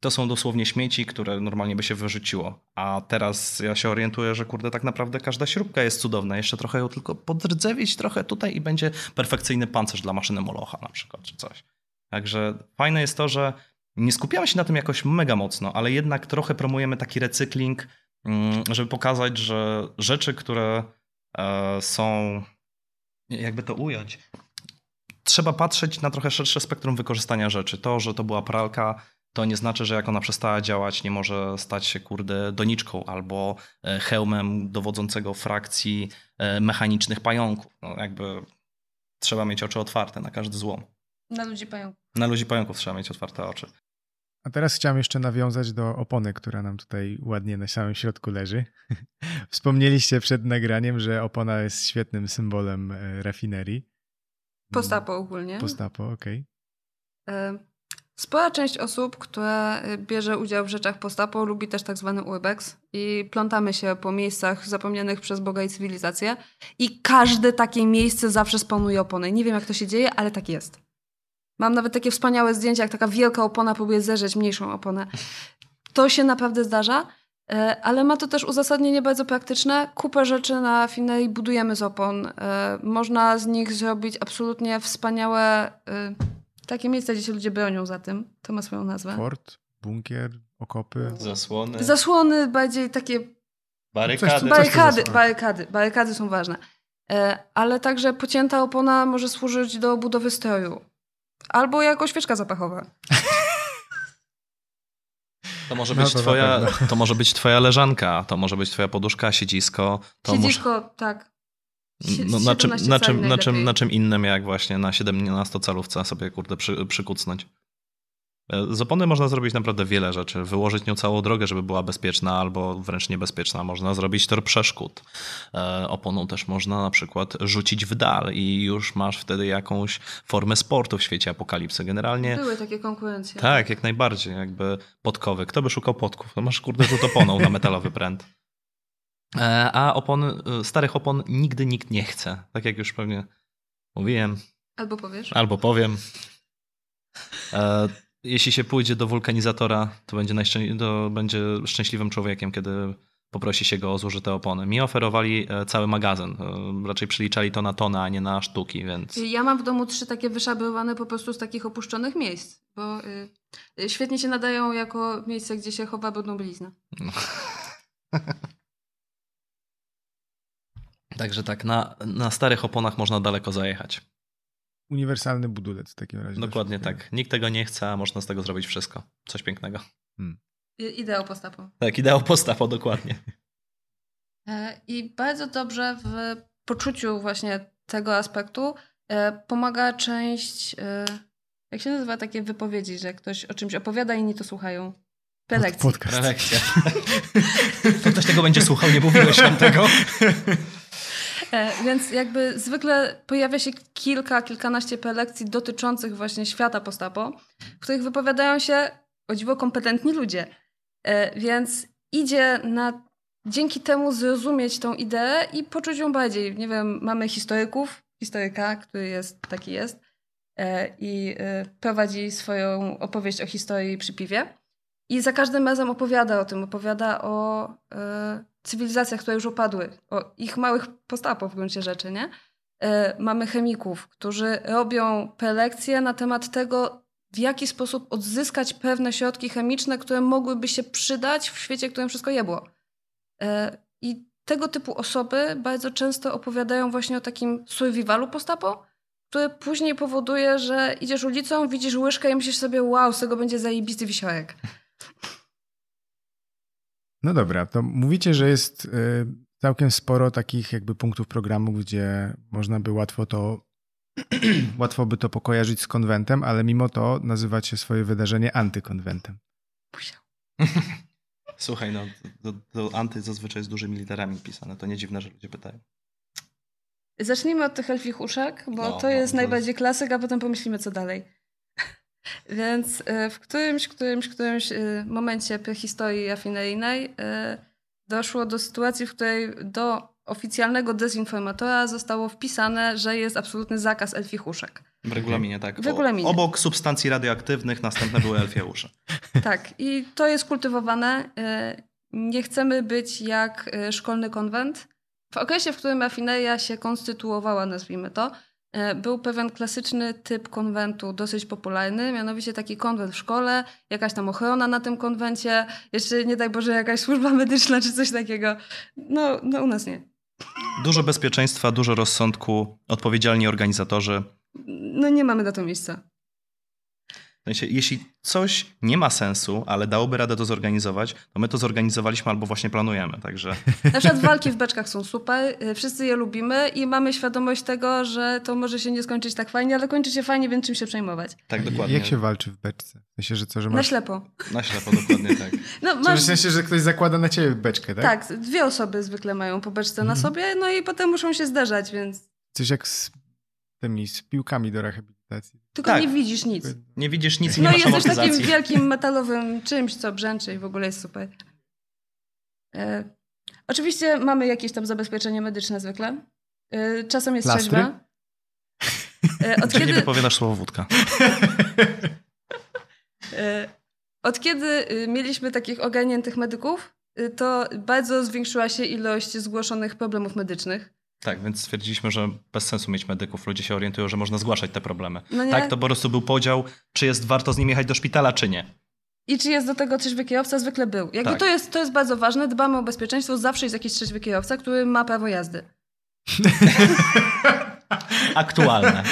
Speaker 2: to są dosłownie śmieci, które normalnie by się wyrzuciło. A teraz ja się orientuję, że kurde, tak naprawdę każda śrubka jest cudowna. Jeszcze trochę ją tylko podrdzewić trochę tutaj i będzie perfekcyjny pancerz dla maszyny Molocha na przykład, czy coś. Także fajne jest to, że nie skupiamy się na tym jakoś mega mocno, ale jednak trochę promujemy taki recykling, mm, żeby pokazać, że rzeczy, które e, są, jakby to ująć, trzeba patrzeć na trochę szersze spektrum wykorzystania rzeczy. To, że to była pralka, to nie znaczy, że jak ona przestała działać, nie może stać się, kurde, doniczką albo e, hełmem dowodzącego frakcji e, mechanicznych pająków. No, jakby trzeba mieć oczy otwarte na każdy złom.
Speaker 3: Na ludzi pająków.
Speaker 2: Na ludzi pająków trzeba mieć otwarte oczy.
Speaker 1: A teraz chciałem jeszcze nawiązać do opony, która nam tutaj ładnie na samym środku leży. Wspomnieliście przed nagraniem, że opona jest świetnym symbolem e, rafinerii.
Speaker 3: Postapo ogólnie.
Speaker 1: Postapo, okej.
Speaker 3: E, Spora część osób, która e, bierze udział w rzeczach postapo, lubi też tak zwany urbex i plątamy się po miejscach zapomnianych przez Boga i cywilizację i każde takie miejsce zawsze spanuje opony. Nie wiem jak to się dzieje, ale tak jest. Mam nawet takie wspaniałe zdjęcia, jak taka wielka opona próbuje zerzeć mniejszą oponę. To się naprawdę zdarza, e, ale ma to też uzasadnienie bardzo praktyczne. Kupę rzeczy na Finerii budujemy z opon. E, Można z nich zrobić absolutnie wspaniałe e, takie miejsca, gdzie się ludzie bronią za tym. To ma swoją nazwę.
Speaker 1: Fort, bunkier, okopy.
Speaker 2: Zasłony,
Speaker 3: Zasłony, bardziej takie
Speaker 2: barykady.
Speaker 1: Coś
Speaker 3: barykady, barykady. Barykady są ważne. Ale także pocięta opona może służyć do budowy stroju. Albo jako świeczka zapachowa.
Speaker 2: To może
Speaker 1: No
Speaker 2: być
Speaker 1: to na
Speaker 2: twoja, to może być twoja leżanka, to może być twoja poduszka, siedzisko. To może,
Speaker 3: Siedzisko, tak. Sie-
Speaker 2: no, na, czym,
Speaker 3: 17
Speaker 2: na, czym, na, czym, na czym innym jak właśnie na 17-calówce sobie kurde przy, przykucnąć. E, z opony można zrobić naprawdę wiele rzeczy. Wyłożyć nią całą drogę, żeby była bezpieczna albo wręcz niebezpieczna. Można zrobić tor przeszkód. E, oponą też można na przykład rzucić w dal i już masz wtedy jakąś formę sportu w świecie apokalipsy. Generalnie...
Speaker 3: Były takie konkurencje.
Speaker 2: Tak, jak najbardziej. Jakby podkowy. Kto by szukał podków? No masz kurde rzut oponą na metalowy pręt. E, a opon, starych opon nigdy nikt nie chce. Tak jak już pewnie mówiłem.
Speaker 3: Albo powiesz.
Speaker 2: Albo powiem jeśli się pójdzie do wulkanizatora, to będzie, najszczę- to będzie szczęśliwym człowiekiem, kiedy poprosi się go o zużyte opony. Mi oferowali e, cały magazyn. E, raczej przeliczali to na tony, a nie na sztuki, więc...
Speaker 3: Ja mam w domu trzy takie wyszabowane po prostu z takich opuszczonych miejsc, bo y, świetnie się nadają jako miejsce, gdzie się chowa brudną bliznę. No.
Speaker 2: Także tak, na, na starych oponach można daleko zajechać
Speaker 1: uniwersalny budulec w takim razie.
Speaker 2: Dokładnie tak. Nikt tego nie chce, a można z tego zrobić wszystko. Coś pięknego. Hmm.
Speaker 3: Ideał postapo.
Speaker 2: Tak, ideał postapo, dokładnie.
Speaker 3: E, I bardzo dobrze w poczuciu właśnie tego aspektu e, pomaga część, e, jak się nazywa takie wypowiedzi, że ktoś o czymś opowiada i inni to słuchają. Prelekcji.
Speaker 2: Podcast. Prelekcja. Ktoś tego będzie słuchał, nie mówiłeś nam tego.
Speaker 3: E, więc jakby zwykle pojawia się kilka, kilkanaście prelekcji dotyczących właśnie świata postapo, w których wypowiadają się o dziwo kompetentni ludzie. E, więc idzie na dzięki temu zrozumieć tą ideę i poczuć ją bardziej. Nie wiem, mamy historyków, historyka, który jest taki jest e, i prowadzi swoją opowieść o historii przy piwie. I za każdym razem opowiada o tym, opowiada o cywilizacjach, które już opadły, o ich małych postapach w gruncie rzeczy, nie? E, mamy chemików, którzy robią prelekcje na temat tego, w jaki sposób odzyskać pewne środki chemiczne, które mogłyby się przydać w świecie, w którym wszystko jebło. E, I tego typu osoby bardzo często opowiadają właśnie o takim survivalu postapo, który później powoduje, że idziesz ulicą, widzisz łyżkę i myślisz sobie, wow, z tego będzie zajebisty wisiorek.
Speaker 1: No dobra, to mówicie, że jest y, całkiem sporo takich jakby punktów programu, gdzie można by łatwo to łatwo by to pokojarzyć z konwentem, ale mimo to nazywacie swoje wydarzenie antykonwentem.
Speaker 2: Słuchaj, no to, to anty zazwyczaj z dużymi literami pisane, to nie dziwne, że ludzie pytają.
Speaker 3: Zacznijmy od tych elfich uszek, bo no, to jest no, najbardziej klasyk, a potem pomyślimy co dalej. Więc y, w którymś, którymś, którymś y, momencie prehistorii rafineryjnej y, doszło do sytuacji, w której do oficjalnego dezinformatora zostało wpisane, że jest absolutny zakaz elfich uszek.
Speaker 2: W regulaminie, tak.
Speaker 3: W regulaminie.
Speaker 2: Obok substancji radioaktywnych następne były elfie uszy.
Speaker 3: tak, i to jest kultywowane. Nie chcemy być jak szkolny konwent. W okresie, w którym rafineria się konstytuowała, nazwijmy to, E, był pewien klasyczny typ konwentu, dosyć popularny, mianowicie taki konwent w szkole, jakaś tam ochrona na tym konwencie, jeszcze nie daj Boże jakaś służba medyczna czy coś takiego. No, no u nas nie.
Speaker 2: Dużo bezpieczeństwa, dużo rozsądku, odpowiedzialni organizatorzy.
Speaker 3: No nie mamy na to miejsca.
Speaker 2: W sensie, jeśli coś nie ma sensu, ale dałoby radę to zorganizować, to my to zorganizowaliśmy albo właśnie planujemy, także...
Speaker 3: Na przykład walki w beczkach są super, y, wszyscy je lubimy i mamy świadomość tego, że to może się nie skończyć tak fajnie, ale kończy się fajnie, więc czym się przejmować.
Speaker 2: Tak, dokładnie.
Speaker 1: Jak się walczy w beczce? Sensie, że co, że
Speaker 3: masz... Na ślepo.
Speaker 2: Na ślepo, dokładnie tak.
Speaker 1: No, masz... W sensie, że ktoś zakłada na ciebie beczkę, tak?
Speaker 3: Tak, dwie osoby zwykle mają po beczce mhm. na sobie, no i potem muszą się zderzać, więc...
Speaker 1: Coś jak z tymi, z piłkami do rehabilitacji.
Speaker 3: Tylko tak. nie widzisz nic.
Speaker 2: Nie widzisz nic i nie no masz
Speaker 3: No i jesteś takim wielkim metalowym czymś, co brzęczy i w ogóle jest super. E, oczywiście mamy jakieś tam zabezpieczenie medyczne zwykle. E, czasem jest
Speaker 1: Plastry?
Speaker 3: trzeźwa.
Speaker 2: E, od kiedy... nie wypowiadasz słowo wódka.
Speaker 3: e, od kiedy mieliśmy takich ogarniętych medyków, y, to bardzo zwiększyła się ilość zgłoszonych problemów medycznych.
Speaker 2: Tak, więc stwierdziliśmy, że bez sensu mieć medyków. Ludzie się orientują, że można zgłaszać te problemy. No tak, to po prostu był podział, czy jest warto z nim jechać do szpitala, czy nie.
Speaker 3: I czy jest do tego trzeźwy kierowca? Zwykle był. Jakby tak. to, jest, to jest bardzo ważne. Dbamy o bezpieczeństwo. Zawsze jest jakiś trzeźwy kierowca, który ma prawo jazdy.
Speaker 2: Aktualne.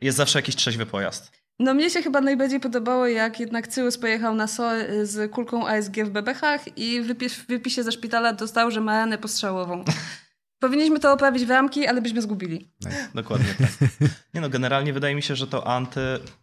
Speaker 2: Jest zawsze jakiś trzeźwy pojazd.
Speaker 3: No mnie się chyba najbardziej podobało, jak jednak Cyrus pojechał na SOR z kulką ASG w bebechach i w wypisie ze szpitala dostał, że ma ranę postrzałową. Powinniśmy to oprawić w ramki, ale byśmy zgubili.
Speaker 2: Dokładnie tak. Nie no, generalnie wydaje mi się, że to anty,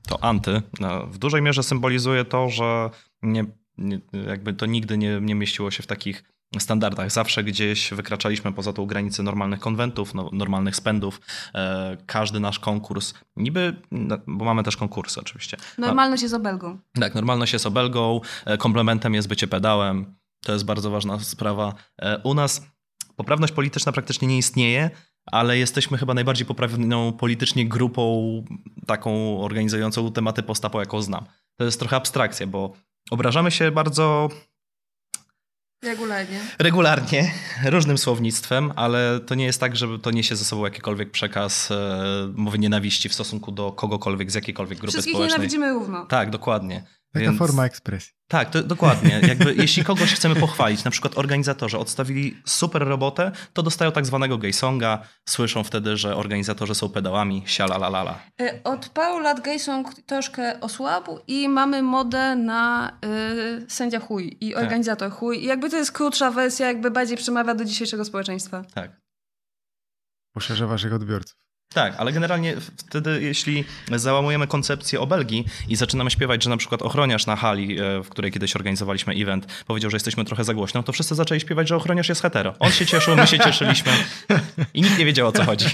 Speaker 2: to anty no, w dużej mierze symbolizuje to, że nie, nie, jakby to nigdy nie, nie mieściło się w takich standardach. Zawsze gdzieś wykraczaliśmy poza tą granicę normalnych konwentów, no, normalnych spędów. E, każdy nasz konkurs, niby, no, bo mamy też konkursy oczywiście.
Speaker 3: Normalność jest obelgą.
Speaker 2: Tak, normalność jest obelgą, e, komplementem jest bycie pedałem. To jest bardzo ważna sprawa. E, u nas poprawność polityczna praktycznie nie istnieje, ale jesteśmy chyba najbardziej poprawioną politycznie grupą taką organizującą tematy postapo, jaką znam. To jest trochę abstrakcja, bo obrażamy się bardzo
Speaker 3: Regularnie.
Speaker 2: Regularnie, różnym słownictwem, ale to nie jest tak, że to niesie ze sobą jakikolwiek przekaz e, mowy nienawiści w stosunku do kogokolwiek z jakiejkolwiek grupy
Speaker 3: Wszystkich
Speaker 2: społecznej.
Speaker 3: nienawidzimy równo.
Speaker 2: Tak, dokładnie.
Speaker 1: Taka
Speaker 2: Więc-
Speaker 1: forma ekspresji.
Speaker 2: Tak, to, dokładnie. Jakby, jeśli kogoś chcemy pochwalić, na przykład organizatorzy odstawili super robotę, to dostają tak zwanego gay songa, słyszą wtedy, że organizatorzy są pedałami, sialalalala.
Speaker 3: Y, Od paru lat gay song troszkę osłabł i mamy modę na y, sędzia chuj i organizator chuj. I jakby to jest krótsza wersja, jakby bardziej przemawia do dzisiejszego społeczeństwa.
Speaker 2: Tak.
Speaker 1: Poszerza waszych odbiorców.
Speaker 2: Tak, ale generalnie wtedy, jeśli załamujemy koncepcję obelgi i zaczynamy śpiewać, że na przykład ochroniarz na hali, e, w której kiedyś organizowaliśmy event, powiedział, że jesteśmy trochę za głośno, to wszyscy zaczęli śpiewać, że ochroniarz jest hetero. On się cieszył, my się cieszyliśmy i nikt nie wiedział o co chodzi.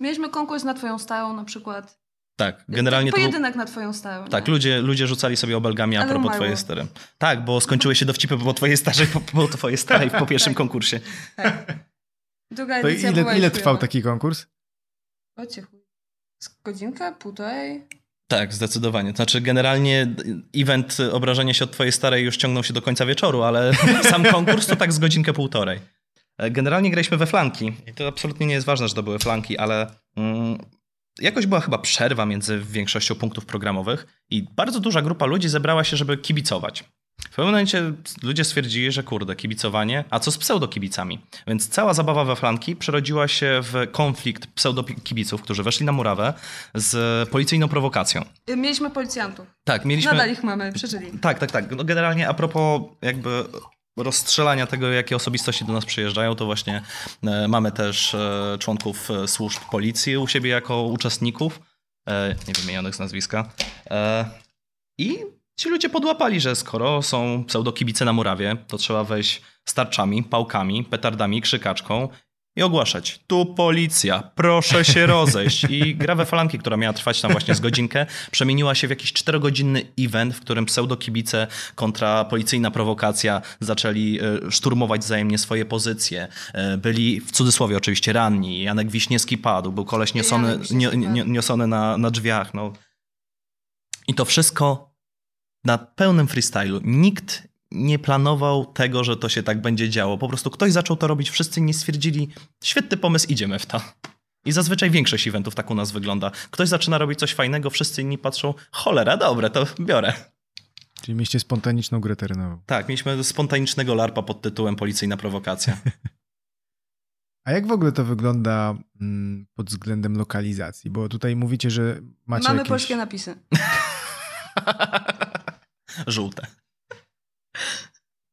Speaker 3: Mieliśmy konkurs na twoją starą na przykład.
Speaker 2: Tak, generalnie to był,
Speaker 3: Pojedynek na twoją starą.
Speaker 2: Tak,
Speaker 3: nie?
Speaker 2: ludzie, ludzie rzucali sobie obelgami a propos twojej stary. Tak, bo skończyły się dowcipy po twojej starej, po, po twojej starej po pierwszym
Speaker 3: Tak.
Speaker 2: konkursie.
Speaker 3: Tak. Druga
Speaker 1: To
Speaker 3: edycja
Speaker 1: ile,
Speaker 3: była
Speaker 1: ile trwał taki konkurs?
Speaker 3: O cię chuj. Z godzinkę? Półtorej?
Speaker 2: Tak, zdecydowanie. Znaczy, generalnie event obrażenia się od twojej starej już ciągnął się do końca wieczoru, ale sam konkurs to tak z godzinkę półtorej. E, Generalnie graliśmy we flanki i to absolutnie nie jest ważne, że to były flanki, ale mm, jakoś była chyba przerwa między większością punktów programowych i bardzo duża grupa ludzi zebrała się, żeby kibicować. W pewnym momencie ludzie stwierdzili, że kurde, kibicowanie, a co z pseudokibicami? Więc cała zabawa we flanki przerodziła się w konflikt pseudokibiców, którzy weszli na murawę z policyjną prowokacją.
Speaker 3: Mieliśmy policjantów.
Speaker 2: Tak, mieliśmy.
Speaker 3: Nadal ich mamy, przeżyli.
Speaker 2: Tak, tak, tak. No generalnie a propos jakby rozstrzelania tego, jakie osobistości do nas przyjeżdżają, to właśnie e, mamy też e, członków e, służb policji u siebie jako uczestników, e, nie wymienionych z nazwiska. I ci ludzie podłapali, że skoro są pseudokibice na murawie, to trzeba wejść z tarczami, pałkami, petardami, krzykaczką i ogłaszać, tu policja, proszę się rozejść. I gra we falanki, która miała trwać tam właśnie z godzinkę, przemieniła się w jakiś czterogodzinny event, w którym pseudokibice kontra policyjna prowokacja zaczęli e, szturmować wzajemnie swoje pozycje. E, Byli w cudzysłowie oczywiście ranni. Janek Wiśniewski padł, był koleś niosony,
Speaker 3: padł.
Speaker 2: niosony na, na drzwiach. No. I to wszystko na pełnym freestylu. Nikt nie planował tego, że to się tak będzie działo. Po prostu ktoś zaczął to robić, wszyscy nie stwierdzili, świetny pomysł, idziemy w to. I zazwyczaj większość eventów tak u nas wygląda. Ktoś zaczyna robić coś fajnego, wszyscy inni patrzą, cholera, dobre, to biorę.
Speaker 1: Czyli mieliście spontaniczną grę terenową.
Speaker 2: Tak, mieliśmy spontanicznego larpa pod tytułem Policyjna prowokacja.
Speaker 1: A jak w ogóle to wygląda mm, pod względem lokalizacji? Bo tutaj mówicie, że macie
Speaker 3: mamy
Speaker 1: jakieś...
Speaker 3: polskie napisy.
Speaker 2: Żółte.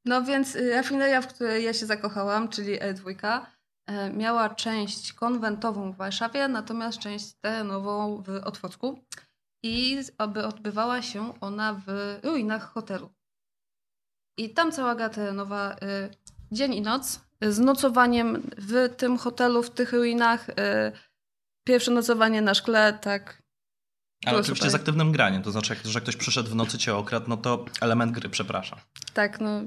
Speaker 3: No więc y, rafineria, w której ja się zakochałam, czyli L2, e, miała część konwentową w Warszawie, natomiast część terenową w Otwocku. I odbywała się ona w ruinach hotelu. I tam cała gra terenowa y, dzień i noc y, z nocowaniem w tym hotelu, w tych ruinach. y, Pierwsze nocowanie na szkle, tak.
Speaker 2: Ale oczywiście
Speaker 3: super.
Speaker 2: z aktywnym graniem, to znaczy, jak, że ktoś przyszedł w nocy, cię okradł, no to element gry, przepraszam.
Speaker 3: Tak, no,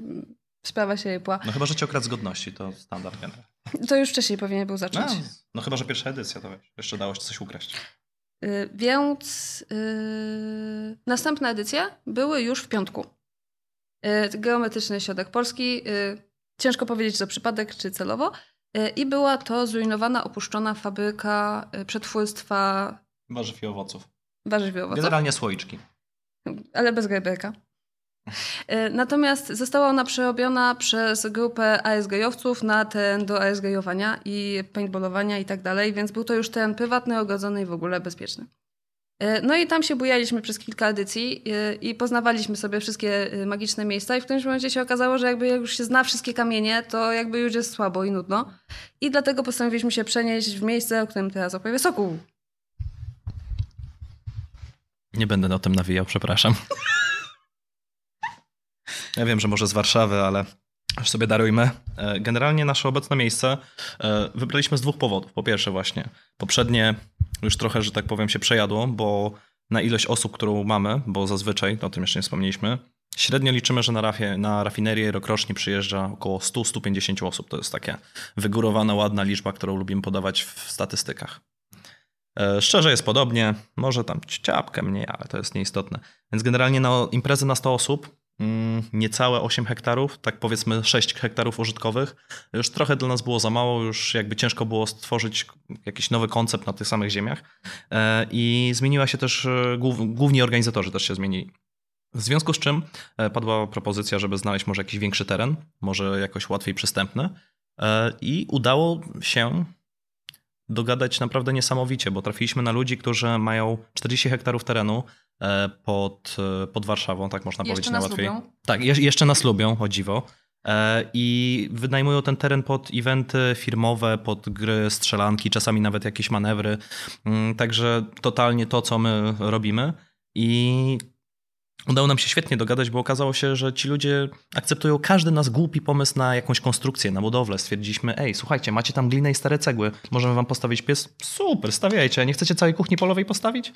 Speaker 3: sprawa się jepła.
Speaker 2: No chyba, że cię okradł z godności, to standard generalnie.
Speaker 3: To już wcześniej powinien był zacząć.
Speaker 2: No, no chyba, że pierwsza edycja, to wiesz, jeszcze dało się coś ukraść.
Speaker 3: Y, Więc y, następne edycje były już w piątku. Y, Geometryczny Środek Polski. y, Ciężko powiedzieć, czy to przypadek, czy celowo. Y, I była to zrujnowana, opuszczona fabryka przetwórstwa
Speaker 2: Warzyw i owoców.
Speaker 3: Warzyw i owoców,
Speaker 2: Generalnie słoiczki.
Speaker 3: ale bez grajberka. Y, Natomiast została ona przerobiona przez grupę ASG-owców na teren do ASG-owania i paintballowania i tak dalej, więc był to już teren prywatny, ogrodzony i w ogóle bezpieczny. E, No i tam się bujaliśmy przez kilka edycji e, i poznawaliśmy sobie wszystkie e, magiczne miejsca i w którymś momencie się okazało, że jakby jak już się zna wszystkie kamienie, to jakby już jest słabo i nudno. I dlatego postanowiliśmy się przenieść w miejsce, o którym teraz opowie Sokół.
Speaker 2: Nie będę o tym nawijał, przepraszam. Ja wiem, że może z Warszawy, ale aż sobie darujmy. E, Generalnie nasze obecne miejsce e, wybraliśmy z dwóch powodów. Po pierwsze właśnie, poprzednie już trochę, że tak powiem, się przejadło, bo na ilość osób, którą mamy, bo zazwyczaj, o tym jeszcze nie wspomnieliśmy, średnio liczymy, że na, rafie, na rafinerię rokrocznie przyjeżdża około 100-150 osób. To jest taka wygórowana, ładna liczba, którą lubimy podawać w statystykach. E, Szczerze jest podobnie, może tam ciapkę mniej, ale to jest nieistotne. Więc generalnie na imprezy na 100 osób, mm, niecałe 8 hektarów, tak powiedzmy 6 hektarów użytkowych, już trochę dla nas było za mało, już jakby ciężko było stworzyć jakiś nowy koncept na tych samych ziemiach. E, I zmieniła się też, e, głów- główni organizatorzy też się zmienili. W związku z czym padła propozycja, żeby znaleźć może jakiś większy teren, może jakoś łatwiej przystępny. I udało się dogadać naprawdę niesamowicie, bo trafiliśmy na ludzi, którzy mają 40 hektarów terenu e, pod, e, pod Warszawą, tak można
Speaker 3: Jeszcze
Speaker 2: powiedzieć najłatwiej. Tak, je, jeszcze nas lubią, o dziwo. E, I wynajmują ten teren pod eventy firmowe, pod gry, strzelanki, czasami nawet jakieś manewry. Mm, Także totalnie to, co my robimy. I udało nam się świetnie dogadać, bo okazało się, że ci ludzie akceptują każdy nas głupi pomysł na jakąś konstrukcję, na budowlę. Stwierdziliśmy, ej, słuchajcie, macie tam glinę i stare cegły, możemy wam postawić pies? Super, stawiajcie. Nie chcecie całej kuchni polowej postawić?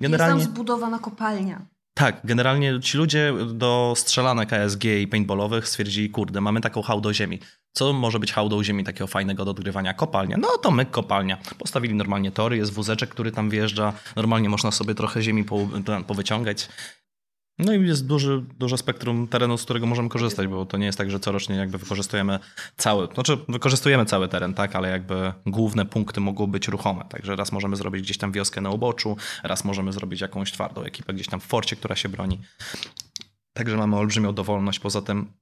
Speaker 2: Generalnie...
Speaker 3: Jest tam zbudowana kopalnia.
Speaker 2: Tak, generalnie ci ludzie do strzelanek ASG i paintballowych stwierdzili, kurde, mamy taką hałdą ziemi. Co może być hałdą ziemi takiego fajnego do odgrywania? Kopalnia. No to my kopalnia. Postawili normalnie tory, jest wózeczek, który tam wjeżdża. Normalnie można sobie trochę ziemi po, powyciągać. No i jest duży, duże spektrum terenu, z którego możemy korzystać, bo to nie jest tak, że corocznie jakby wykorzystujemy cały, znaczy wykorzystujemy cały teren, tak, ale jakby główne punkty mogą być ruchome. Także raz możemy zrobić gdzieś tam wioskę na uboczu, raz możemy zrobić jakąś twardą ekipę gdzieś tam w forcie, która się broni. Także mamy olbrzymią dowolność. Poza tym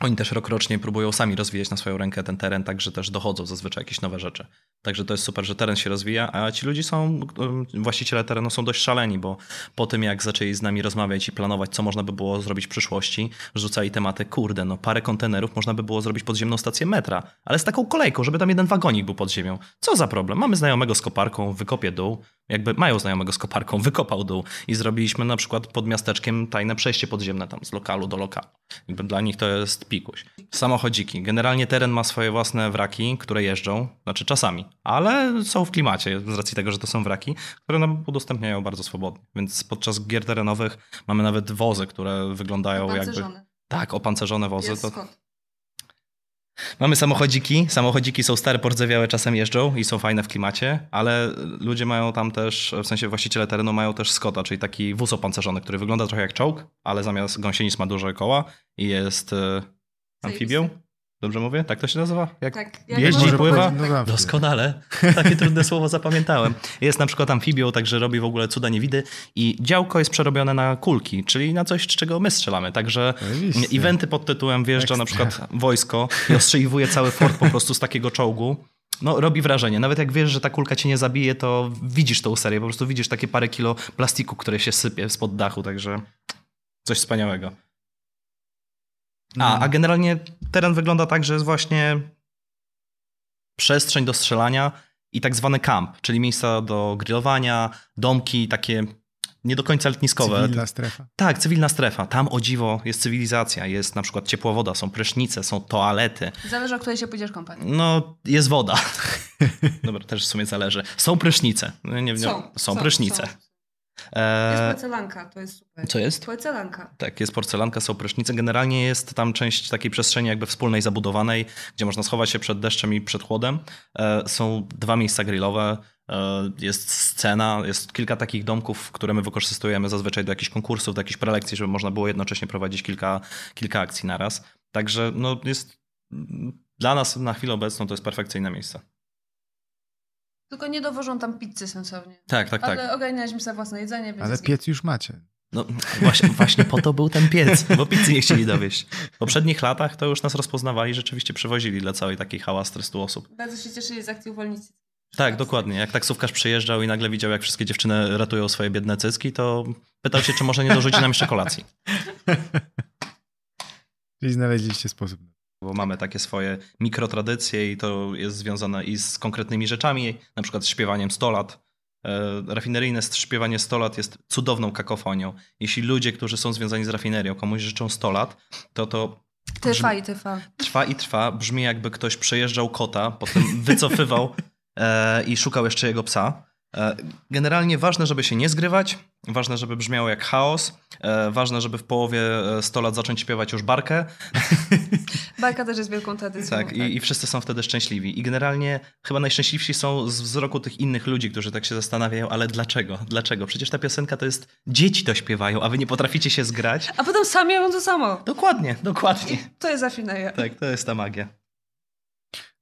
Speaker 2: oni też rokrocznie próbują sami rozwijać na swoją rękę ten teren, także też dochodzą zazwyczaj jakieś nowe rzeczy. Także to jest super, że teren się rozwija, a ci ludzie są, właściciele terenu są dość szaleni, bo po tym jak zaczęli z nami rozmawiać i planować, co można by było zrobić w przyszłości, rzucali tematy, kurde, no parę kontenerów można by było zrobić podziemną stację metra, ale z taką kolejką, żeby tam jeden wagonik był pod ziemią. Co za problem? Mamy znajomego z koparką, wykopie dół, jakby mają znajomego z koparką, wykopał dół i zrobiliśmy na przykład pod miasteczkiem tajne przejście podziemne tam z lokalu do lokalu. Jakby dla nich to jest pikuś. Samochodziki. Generalnie teren ma swoje własne wraki, które jeżdżą, znaczy czasami, ale są w klimacie z racji tego, że to są wraki, które nam udostępniają bardzo swobodnie. Więc podczas gier terenowych mamy nawet wozy, które wyglądają jakby... Tak, opancerzone wozy.
Speaker 3: Jest
Speaker 2: To...
Speaker 3: Scott.
Speaker 2: Mamy samochodziki. Samochodziki są stare, pordzewiałe, czasem jeżdżą i są fajne w klimacie, ale ludzie mają tam też, w sensie właściciele terenu mają też Scotta, czyli taki wóz opancerzony, który wygląda trochę jak czołg, ale zamiast gąsienic ma duże koła i jest e, amfibią. Dobrze mówię? Tak to się nazywa? Jak
Speaker 3: Tak.
Speaker 2: jeździ,
Speaker 3: może
Speaker 2: pływa?
Speaker 1: No.
Speaker 2: Doskonale. Takie trudne słowo zapamiętałem. Jest na przykład amfibią, także robi w ogóle cuda niewidy i działko jest przerobione na kulki, czyli na coś, z czego my strzelamy. Także
Speaker 1: Oczywiście.
Speaker 2: eventy pod tytułem wjeżdża na
Speaker 1: Ekstra.
Speaker 2: przykład wojsko i ostrzeliwuje cały fort po prostu z takiego czołgu. No, robi wrażenie. Nawet jak wiesz, że ta kulka cię nie zabije, to widzisz tą serię. Po prostu widzisz takie parę kilo plastiku, które się sypie spod dachu, także coś wspaniałego. A, a generalnie teren wygląda tak, że jest właśnie przestrzeń do strzelania i tak zwany camp, czyli miejsca do grillowania, domki takie nie do końca letniskowe.
Speaker 1: Cywilna strefa.
Speaker 2: Tak, cywilna strefa. Tam o dziwo jest cywilizacja, jest na przykład ciepła woda, są prysznice, są toalety.
Speaker 3: Zależy, o której się pójdziesz kompanii.
Speaker 2: No, jest woda. Dobra, też w sumie zależy. Są prysznice. Nie, nie, są, prysznice.
Speaker 3: Jest
Speaker 2: E,
Speaker 3: porcelanka, to jest super.
Speaker 2: co jest?
Speaker 3: Porcelanka.
Speaker 2: Tak, jest porcelanka, są prysznice. Generalnie jest tam część takiej przestrzeni jakby wspólnej, zabudowanej, gdzie można schować się przed deszczem i przed chłodem. E, Są dwa miejsca grillowe, e, jest scena, jest kilka takich domków, które my wykorzystujemy zazwyczaj do jakichś konkursów, do jakichś prelekcji, żeby można było jednocześnie prowadzić kilka, kilka akcji naraz. Także no, jest dla nas na chwilę obecną to jest perfekcyjne miejsce.
Speaker 3: Tylko nie dowożą tam pizzy sensownie.
Speaker 2: Tak, tak, tak.
Speaker 3: Ale ogarnialiśmy sobie własne jedzenie, więc
Speaker 1: Ale
Speaker 3: jest
Speaker 1: piec już macie.
Speaker 2: No właśnie, właśnie po to był ten piec, bo pizzy nie chcieli dowieść. W poprzednich latach to już nas rozpoznawali, rzeczywiście przywozili dla całej takiej hałas 400 osób.
Speaker 3: Bardzo się cieszyli z akcji uwolnicy.
Speaker 2: Tak, dokładnie. Jak taksówkarz przyjeżdżał i nagle widział, jak wszystkie dziewczyny ratują swoje biedne cycki, to pytał się, czy może nie dorzucić nam jeszcze kolacji.
Speaker 1: Czyli znaleźliście sposób.
Speaker 2: Bo mamy takie swoje mikrotradycje i to jest związane i z konkretnymi rzeczami, na przykład z śpiewaniem 100 lat. E, rafineryjne śpiewanie 100 lat jest cudowną kakofonią. Jeśli ludzie, którzy są związani z rafinerią, komuś życzą 100 lat, to to
Speaker 3: Trwa i trwa.
Speaker 2: trwa i trwa. Brzmi jakby ktoś przejeżdżał kota, potem wycofywał e, i szukał jeszcze jego psa. E, generalnie ważne, żeby się nie zgrywać, ważne, żeby brzmiało jak chaos, e, ważne, żeby w połowie e, 100 lat zacząć śpiewać już barkę.
Speaker 3: Bajka też jest wielką tradycją.
Speaker 2: Tak, i, i wszyscy są wtedy szczęśliwi. I generalnie chyba najszczęśliwsi są z wzroku tych innych ludzi, którzy tak się zastanawiają, ale dlaczego? Dlaczego? Przecież ta piosenka to jest dzieci to śpiewają, a wy nie potraficie się zgrać.
Speaker 3: A potem sami robią to samo.
Speaker 2: Dokładnie, dokładnie.
Speaker 3: To jest rafineria.
Speaker 2: Tak, to jest ta magia.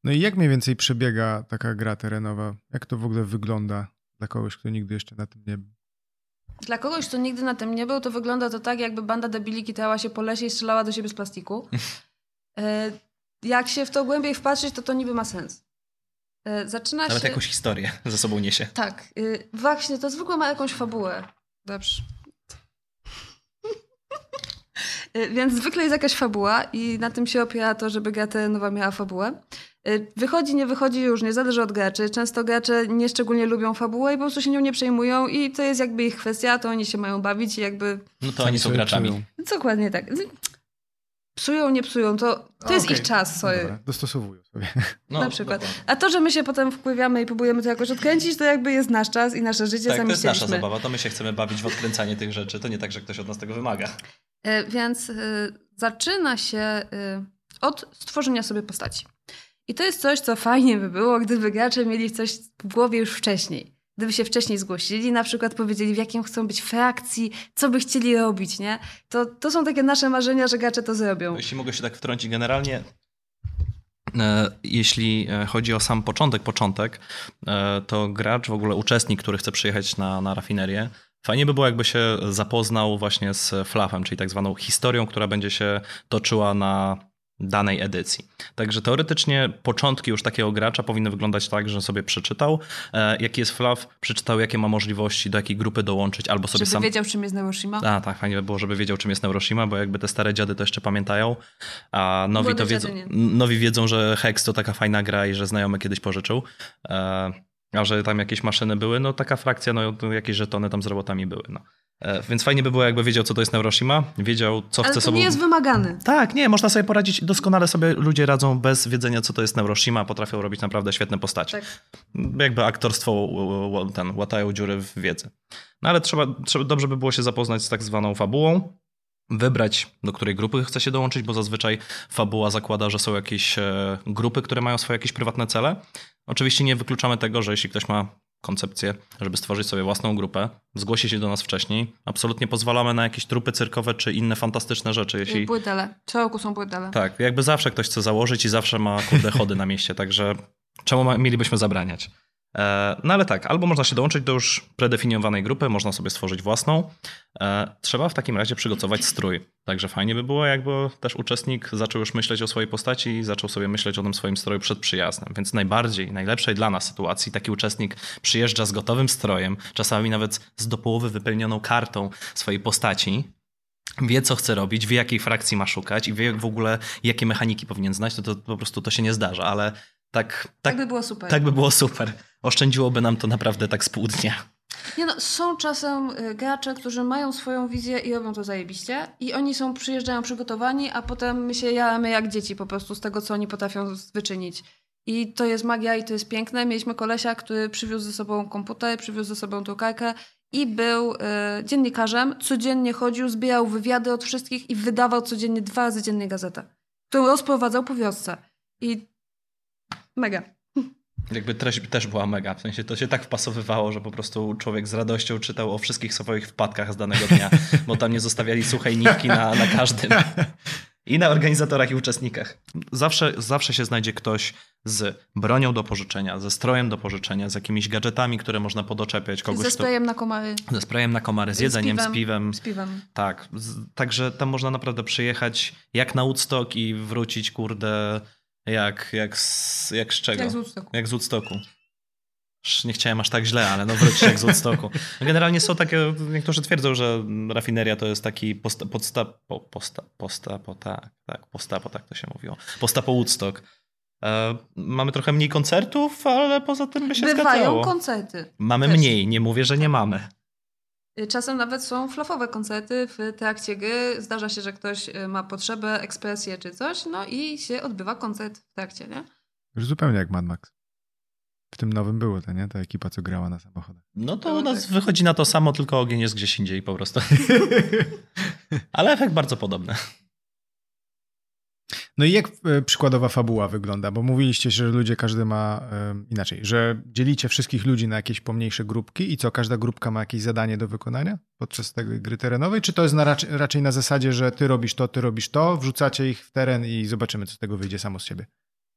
Speaker 1: No i jak mniej więcej przebiega taka gra terenowa? Jak to w ogóle wygląda dla kogoś, kto nigdy jeszcze na tym nie był?
Speaker 3: Dla kogoś, kto nigdy na tym nie był, to wygląda to tak, jakby banda debili kitała się po lesie i strzelała do siebie z plastiku. E, Jak się w to głębiej wpatrzeć, to to niby ma sens. E, Zaczyna
Speaker 2: Nawet
Speaker 3: się...
Speaker 2: jakąś historię ze sobą niesie.
Speaker 3: Tak. y, Właśnie, to zwykle ma jakąś fabułę. Dobrze. Y, Więc zwykle jest jakaś fabuła i na tym się opiera to, żeby gra terenowa miała fabułę. Y, Wychodzi, nie wychodzi już, nie zależy od graczy. Często gracze nie szczególnie lubią fabułę i po prostu się nią nie przejmują i to jest jakby ich kwestia, to oni się mają bawić i jakby...
Speaker 2: No to oni są graczami.
Speaker 3: Dokładnie tak. Psują, nie psują, to, to jest ich czas, sorry.
Speaker 1: Dobra, dostosowują sobie.
Speaker 2: No,
Speaker 3: na przykład.
Speaker 2: dokładnie.
Speaker 3: A to, że my się potem wpływiamy i próbujemy to jakoś odkręcić, to jakby jest nasz czas i nasze życie,
Speaker 2: Tak,
Speaker 3: sami
Speaker 2: to jest nasza zabawa, to my się chcemy bawić w odkręcanie tych rzeczy. To nie tak, że ktoś od nas tego wymaga.
Speaker 3: E, Więc y, zaczyna się y, od stworzenia sobie postaci. I to jest coś, co fajnie by było, gdyby gracze mieli coś w głowie już wcześniej. Gdyby się wcześniej zgłosili, na przykład powiedzieli, w jakim chcą być frakcji, co by chcieli robić, nie? To, to są takie nasze marzenia, że gracze to zrobią.
Speaker 2: Jeśli mogę się tak wtrącić, generalnie e, jeśli e, chodzi o sam początek, początek, e, to gracz, w ogóle uczestnik, który chce przyjechać na, na rafinerię, fajnie by było, jakby się zapoznał właśnie z flafem, czyli tak zwaną historią, która będzie się toczyła na danej edycji. Także teoretycznie początki już takiego gracza powinny wyglądać tak, że sobie przeczytał, e, jaki jest flaf, przeczytał, jakie ma możliwości, do jakiej grupy dołączyć, albo sobie
Speaker 3: Żeby
Speaker 2: sam...
Speaker 3: wiedział, czym jest Neuroshima.
Speaker 2: A, tak, fajnie by było, żeby wiedział, czym jest Neuroshima, bo jakby te stare dziady to jeszcze pamiętają, a nowi
Speaker 3: Młode
Speaker 2: to wiedzą, nowi wiedzą, że Hex to taka fajna gra i że znajomy kiedyś pożyczył. E, a że tam jakieś maszyny były, no taka frakcja, no to jakieś żetony tam z robotami były. No. E, więc fajnie by było, jakby wiedział, co to jest Neuroshima, wiedział, co
Speaker 3: Ale
Speaker 2: chce
Speaker 3: to
Speaker 2: sobą...
Speaker 3: nie jest wymagany.
Speaker 2: Tak, nie, można sobie poradzić, doskonale sobie ludzie radzą bez wiedzenia, co to jest Neuroshima, potrafią robić naprawdę świetne postacie.
Speaker 3: Tak.
Speaker 2: Jakby aktorstwo ten, łatają dziury w wiedzy. No ale trzeba, trzeba, dobrze by było się zapoznać z tak zwaną fabułą, wybrać, do której grupy chce się dołączyć, bo zazwyczaj fabuła zakłada, że są jakieś e, grupy, które mają swoje jakieś prywatne cele. Oczywiście nie wykluczamy tego, że jeśli ktoś ma koncepcję, żeby stworzyć sobie własną grupę, zgłosi się do nas wcześniej. Absolutnie pozwalamy na jakieś trupy cyrkowe czy inne fantastyczne rzeczy. Jeśli...
Speaker 3: Płytele. Co roku są płytele.
Speaker 2: Tak, jakby zawsze ktoś chce założyć i zawsze ma kurde chody na mieście, także czemu mielibyśmy zabraniać? E, no ale tak, albo można się dołączyć do już predefiniowanej grupy, można sobie stworzyć własną. E, trzeba w takim razie przygotować strój. Także fajnie by było, jakby też uczestnik zaczął już myśleć o swojej postaci i zaczął sobie myśleć o tym swoim stroju przed przyjazdem. Więc najbardziej, najlepszej dla nas sytuacji taki uczestnik przyjeżdża z gotowym strojem, czasami nawet z do połowy wypełnioną kartą swojej postaci, wie, co chce robić, wie, jakiej frakcji ma szukać i wie w ogóle, jakie mechaniki powinien znać, to, to po prostu to się nie zdarza, ale tak,
Speaker 3: Tak
Speaker 2: tak,
Speaker 3: by było super.
Speaker 2: tak by było super. Oszczędziłoby nam to naprawdę tak z pół dnia.
Speaker 3: Nie no, są czasem y, gracze, którzy mają swoją wizję i robią to zajebiście i oni są, przyjeżdżają przygotowani, a potem my się jaramy jak dzieci po prostu z tego, co oni potrafią wyczynić. I to jest magia i to jest piękne. Mieliśmy kolesia, który przywiózł ze sobą komputer, przywiózł ze sobą drukarkę i był y, dziennikarzem, codziennie chodził, zbierał wywiady od wszystkich i wydawał codziennie dwa razy dziennie gazetę, którą rozprowadzał po wiosce. I mega.
Speaker 2: Jakby treść też była mega, w sensie to się tak wpasowywało, że po prostu człowiek z radością czytał o wszystkich swoich wpadkach z danego dnia, bo tam nie zostawiali suchej nitki na, na każdym. I na organizatorach i uczestnikach. Zawsze, zawsze się znajdzie ktoś z bronią do pożyczenia, ze strojem do pożyczenia, z jakimiś gadżetami, które można podoczepiać kogoś.
Speaker 3: Ze sprayem na komary,
Speaker 2: ze sprayem na komary, z
Speaker 3: Z
Speaker 2: jedzeniem, z
Speaker 3: piwem.
Speaker 2: piwem.
Speaker 3: z piwem.
Speaker 2: Tak, z, także tam można naprawdę przyjechać jak na Woodstock i wrócić, kurde, jak, jak, z, jak z czego?
Speaker 3: Jak z Woodstocku.
Speaker 2: Jak z Woodstocku. Nie chciałem aż tak źle, ale no wróć jak z Woodstocku. Generalnie są takie, niektórzy twierdzą, że rafineria to jest taki posta, podsta, po, posta, posta, po, tak, tak, posta, po, tak to się mówiło. Posta po Woodstock. E, mamy trochę mniej koncertów, ale poza tym by się
Speaker 3: Bywają
Speaker 2: zgadzało.
Speaker 3: koncerty.
Speaker 2: Mamy
Speaker 3: Też.
Speaker 2: mniej, nie mówię, że nie mamy.
Speaker 3: Czasem nawet są flafowe koncerty w trakcie gry. Zdarza się, że ktoś y, ma potrzebę, ekspresję czy coś, no i się odbywa koncert w trakcie, nie?
Speaker 1: Już zupełnie jak Mad Max. W tym nowym było to, nie? Ta ekipa, co grała na samochodach.
Speaker 2: No to u nas
Speaker 3: tak.
Speaker 2: wychodzi na to samo, tylko ogień jest gdzieś indziej po prostu. Ale efekt bardzo podobny.
Speaker 1: No i jak e, przykładowa fabuła wygląda? Bo mówiliście, że ludzie, każdy ma e, inaczej, że dzielicie wszystkich ludzi na jakieś pomniejsze grupki i co, każda grupka ma jakieś zadanie do wykonania podczas tej gry terenowej? Czy to jest na, raczej, na zasadzie, że ty robisz to, ty robisz to, wrzucacie ich w teren i zobaczymy, co z tego wyjdzie samo z siebie?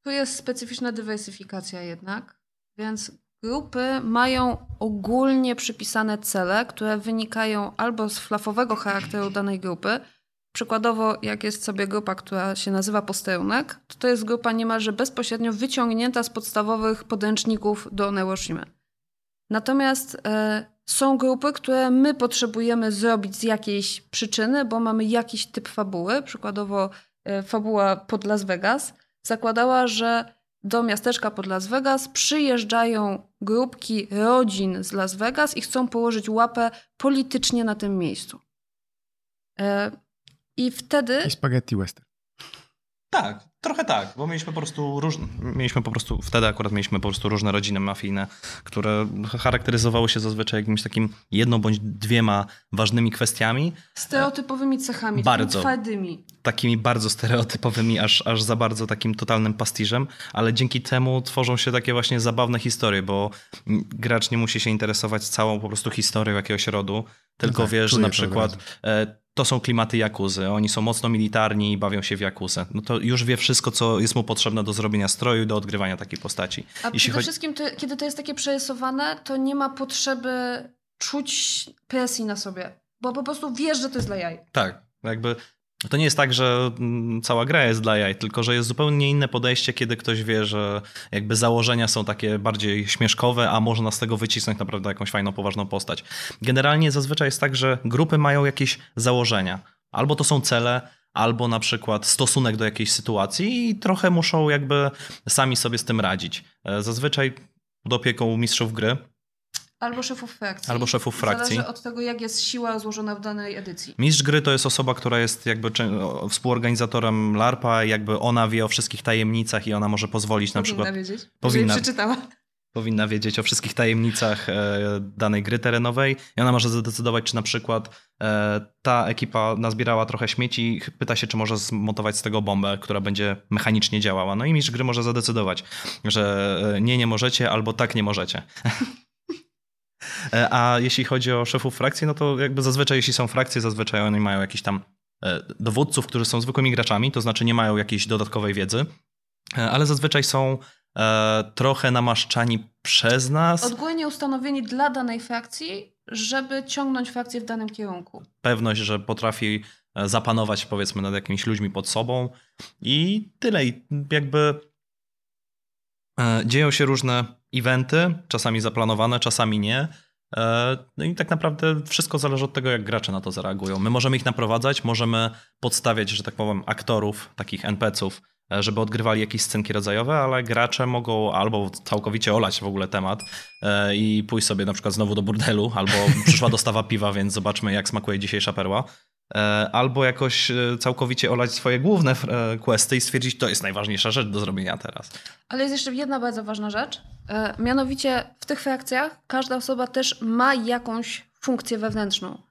Speaker 3: Tu jest specyficzna dywersyfikacja jednak, więc grupy mają ogólnie przypisane cele, które wynikają albo z flafowego charakteru danej grupy. Przykładowo, jak jest sobie grupa, która się nazywa posterunek, to to jest grupa niemalże bezpośrednio wyciągnięta z podstawowych podręczników do Neuroshimy. Natomiast e, są grupy, które my potrzebujemy zrobić z jakiejś przyczyny, bo mamy jakiś typ fabuły. Przykładowo e, fabuła pod Las Vegas zakładała, że do miasteczka pod Las Vegas przyjeżdżają grupki rodzin z Las Vegas i chcą położyć łapę politycznie na tym miejscu. E, I wtedy
Speaker 1: I spaghetti western.
Speaker 2: Tak, trochę tak, bo mieliśmy po prostu różne, mieliśmy po prostu, wtedy akurat mieliśmy po prostu różne rodziny mafijne, które charakteryzowały się zazwyczaj jakimś takim jedną bądź dwiema ważnymi kwestiami,
Speaker 3: stereotypowymi cechami,
Speaker 2: Bardzo.
Speaker 3: takimi twardymi.
Speaker 2: takimi bardzo stereotypowymi, aż, aż za bardzo takim totalnym pastiżem, ale dzięki temu tworzą się takie właśnie zabawne historie, bo gracz nie musi się interesować całą po prostu historią jakiegoś rodu, tylko
Speaker 1: tak,
Speaker 2: wie, że na przykład to są klimaty Jakuzy, oni są mocno militarni i bawią się w Jakuzę. No to już wie wszystko, co jest mu potrzebne do zrobienia stroju i do odgrywania takiej postaci.
Speaker 3: A
Speaker 2: Jeśli
Speaker 3: przede
Speaker 2: chodzi-
Speaker 3: wszystkim, to, kiedy to jest takie przerysowane, to nie ma potrzeby czuć presji na sobie, bo po prostu wiesz, że to jest dla jaj.
Speaker 2: Tak, jakby to nie jest tak, że mm, cała gra jest dla jaj, tylko że jest zupełnie inne podejście, kiedy ktoś wie, że jakby założenia są takie bardziej śmieszkowe, a można z tego wycisnąć naprawdę jakąś fajną, poważną postać. Generalnie zazwyczaj jest tak, że grupy mają jakieś założenia. Albo to są cele, albo na przykład stosunek do jakiejś sytuacji i trochę muszą jakby sami sobie z tym radzić. E, Zazwyczaj pod opieką mistrzów gry
Speaker 3: Albo szefów frakcji.
Speaker 2: Albo szefów frakcji.
Speaker 3: Zależy od tego, jak jest siła złożona w danej edycji.
Speaker 2: Mistrz gry to jest osoba, która jest jakby współorganizatorem LARPa, jakby ona wie o wszystkich tajemnicach i ona może pozwolić na
Speaker 3: Powinna
Speaker 2: przykład,
Speaker 3: wiedzieć.
Speaker 2: Powinna.
Speaker 3: Jeżeli przeczytała.
Speaker 2: powinna wiedzieć o wszystkich tajemnicach e, danej gry terenowej i ona może zadecydować, czy na przykład e, ta ekipa nazbierała trochę śmieci, pyta się, czy może zmontować z tego bombę, która będzie mechanicznie działała. No i mistrz gry może zadecydować, że e, nie, nie możecie, albo tak, nie możecie. E, A jeśli chodzi o szefów frakcji, no to jakby zazwyczaj, jeśli są frakcje, zazwyczaj oni mają jakiś tam e, dowódców, którzy są zwykłymi graczami, to znaczy nie mają jakiejś dodatkowej wiedzy, e, ale zazwyczaj są trochę namaszczani przez nas.
Speaker 3: Odgórnie ustanowieni dla danej frakcji, żeby ciągnąć frakcję w danym kierunku.
Speaker 2: Pewność, że potrafi zapanować powiedzmy nad jakimiś ludźmi pod sobą i tyle. I jakby dzieją się różne eventy, czasami zaplanowane, czasami nie. E, No i tak naprawdę wszystko zależy od tego, jak gracze na to zareagują. My możemy ich naprowadzać, możemy podstawiać, że tak powiem, aktorów, takich NPC-ów, e, żeby odgrywali jakieś scenki rodzajowe, ale gracze mogą albo całkowicie olać w ogóle temat e, i pójść sobie na przykład znowu do burdelu, albo przyszła dostawa piwa, więc zobaczmy, jak smakuje dzisiejsza perła. E, Albo jakoś e, całkowicie olać swoje główne e, questy i stwierdzić, to jest najważniejsza rzecz do zrobienia teraz.
Speaker 3: Ale jest jeszcze jedna bardzo ważna rzecz. Mianowicie w tych frakcjach każda osoba też ma jakąś funkcję wewnętrzną.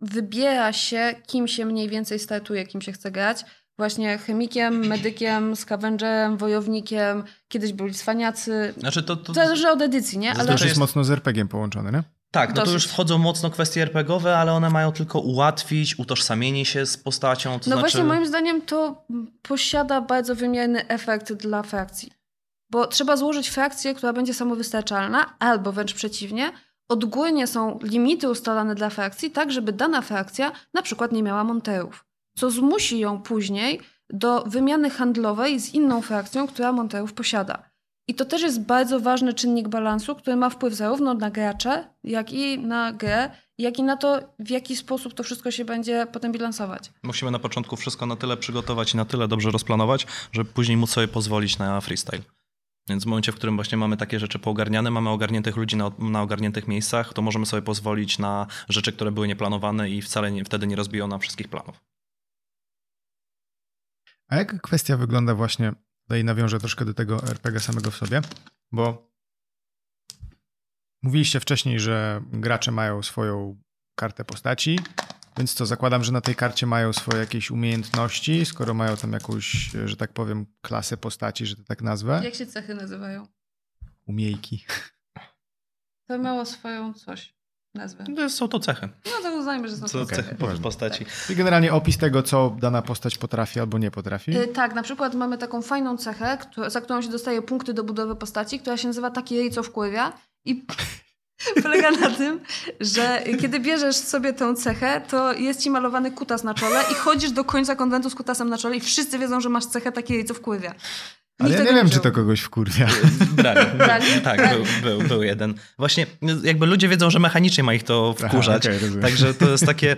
Speaker 3: Wybiera się, kim się mniej więcej startuje, kim się chce grać. Właśnie chemikiem, medykiem, scavengerem, wojownikiem. Kiedyś byli cwaniacy.
Speaker 2: Znaczy to, to,
Speaker 3: Zależy od edycji, nie?
Speaker 1: To
Speaker 3: Ale
Speaker 1: już jest
Speaker 2: jest-
Speaker 1: mocno z RPG połączone, nie?
Speaker 2: Tak, no to
Speaker 3: dosyć.
Speaker 2: już wchodzą mocno kwestie RPGowe, ale one mają tylko ułatwić utożsamienie się z postacią. To
Speaker 3: no
Speaker 2: znaczy...
Speaker 3: właśnie moim zdaniem to posiada bardzo wymierny efekt dla frakcji. Bo trzeba złożyć frakcję, która będzie samowystarczalna, albo wręcz przeciwnie, odgórnie są limity ustalane dla frakcji, tak żeby dana frakcja na przykład nie miała monterów. Co zmusi ją później do wymiany handlowej z inną frakcją, która monterów posiada. I to też jest bardzo ważny czynnik balansu, który ma wpływ zarówno na gracze, jak i na grę, jak i na to, w jaki sposób to wszystko się będzie potem bilansować.
Speaker 2: Musimy na początku wszystko na tyle przygotować i na tyle dobrze rozplanować, żeby później móc sobie pozwolić na freestyle. Więc w momencie, w którym właśnie mamy takie rzeczy poogarniane, mamy ogarniętych ludzi na, na ogarniętych miejscach, to możemy sobie pozwolić na rzeczy, które były nieplanowane i wcale nie, wtedy nie rozbiją nam wszystkich planów.
Speaker 1: A jak kwestia wygląda właśnie, tutaj nawiążę troszkę do tego RPG samego w sobie, bo mówiliście wcześniej, że gracze mają swoją kartę postaci, więc co, zakładam, że na tej karcie mają swoje jakieś umiejętności, skoro mają tam jakąś, że tak powiem, klasę postaci, że to tak nazwę.
Speaker 3: Jak się cechy nazywają?
Speaker 1: Umiejki.
Speaker 3: To miało swoją coś, nazwę.
Speaker 2: No, Są to cechy.
Speaker 3: No to uznajmy, że są to cechy.
Speaker 2: cechy po- postaci.
Speaker 1: I generalnie opis tego, co dana postać potrafi albo nie potrafi.
Speaker 3: Y, Tak, na przykład mamy taką fajną cechę, któ- za którą się dostaje punkty do budowy postaci, która się nazywa taki ryj, co wpływia i polega na tym, że kiedy bierzesz sobie tę cechę, to jest ci malowany kutas na czole i chodzisz do końca konwentu z kutasem na czole i wszyscy wiedzą, że masz cechę taki ryj, co wpływia.
Speaker 1: Ale
Speaker 3: Nikt
Speaker 1: ja nie wiem, czy to kogoś wkurwia.
Speaker 2: Brali.
Speaker 3: Brali?
Speaker 2: Tak, był, był, był jeden. Właśnie jakby ludzie wiedzą, że mechanicznie ma ich to wkurzać.
Speaker 1: Aha, rozumiem.
Speaker 2: Także to jest takie...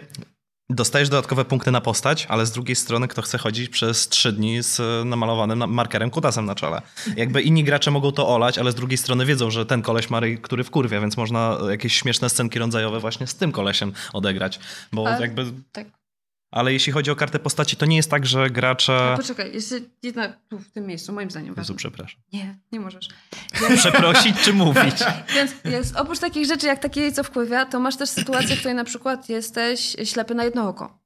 Speaker 2: Dostajesz dodatkowe punkty na postać, ale z drugiej strony kto chce chodzić przez trzy dni z e, namalowanym na- markerem kutasem na czole. Jakby inni gracze mogą to olać, ale z drugiej strony wiedzą, że ten koleś ma ryj, który wkurwia, więc można jakieś śmieszne scenki rodzajowe właśnie z tym kolesiem odegrać. Bo
Speaker 3: Ale-
Speaker 2: jakby...
Speaker 3: Tak.
Speaker 2: Ale jeśli chodzi o kartę postaci, to nie jest tak, że gracze...
Speaker 3: A poczekaj, jest jedna tu w tym miejscu, moim zdaniem.
Speaker 2: Jezu, przepraszam.
Speaker 3: Nie, nie możesz.
Speaker 2: Przeprosić czy mówić?
Speaker 3: Więc jest, oprócz takich rzeczy jak takie, co wpływia, to masz też sytuację, w której na przykład jesteś ślepy na jedno oko.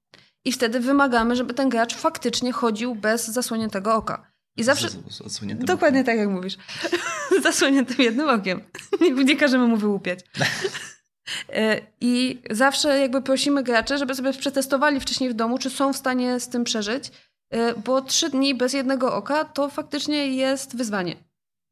Speaker 3: I wtedy wymagamy, żeby ten gracz faktycznie chodził bez zasłoniętego oka. I zawsze... Dokładnie tak, jak mówisz. Zasłoniętym jednym okiem. Nie, nie każemy mu wyłupiać. E, I zawsze jakby prosimy graczy, żeby sobie przetestowali wcześniej w domu, czy są w stanie z tym przeżyć, e, bo trzy dni bez jednego oka to faktycznie jest wyzwanie.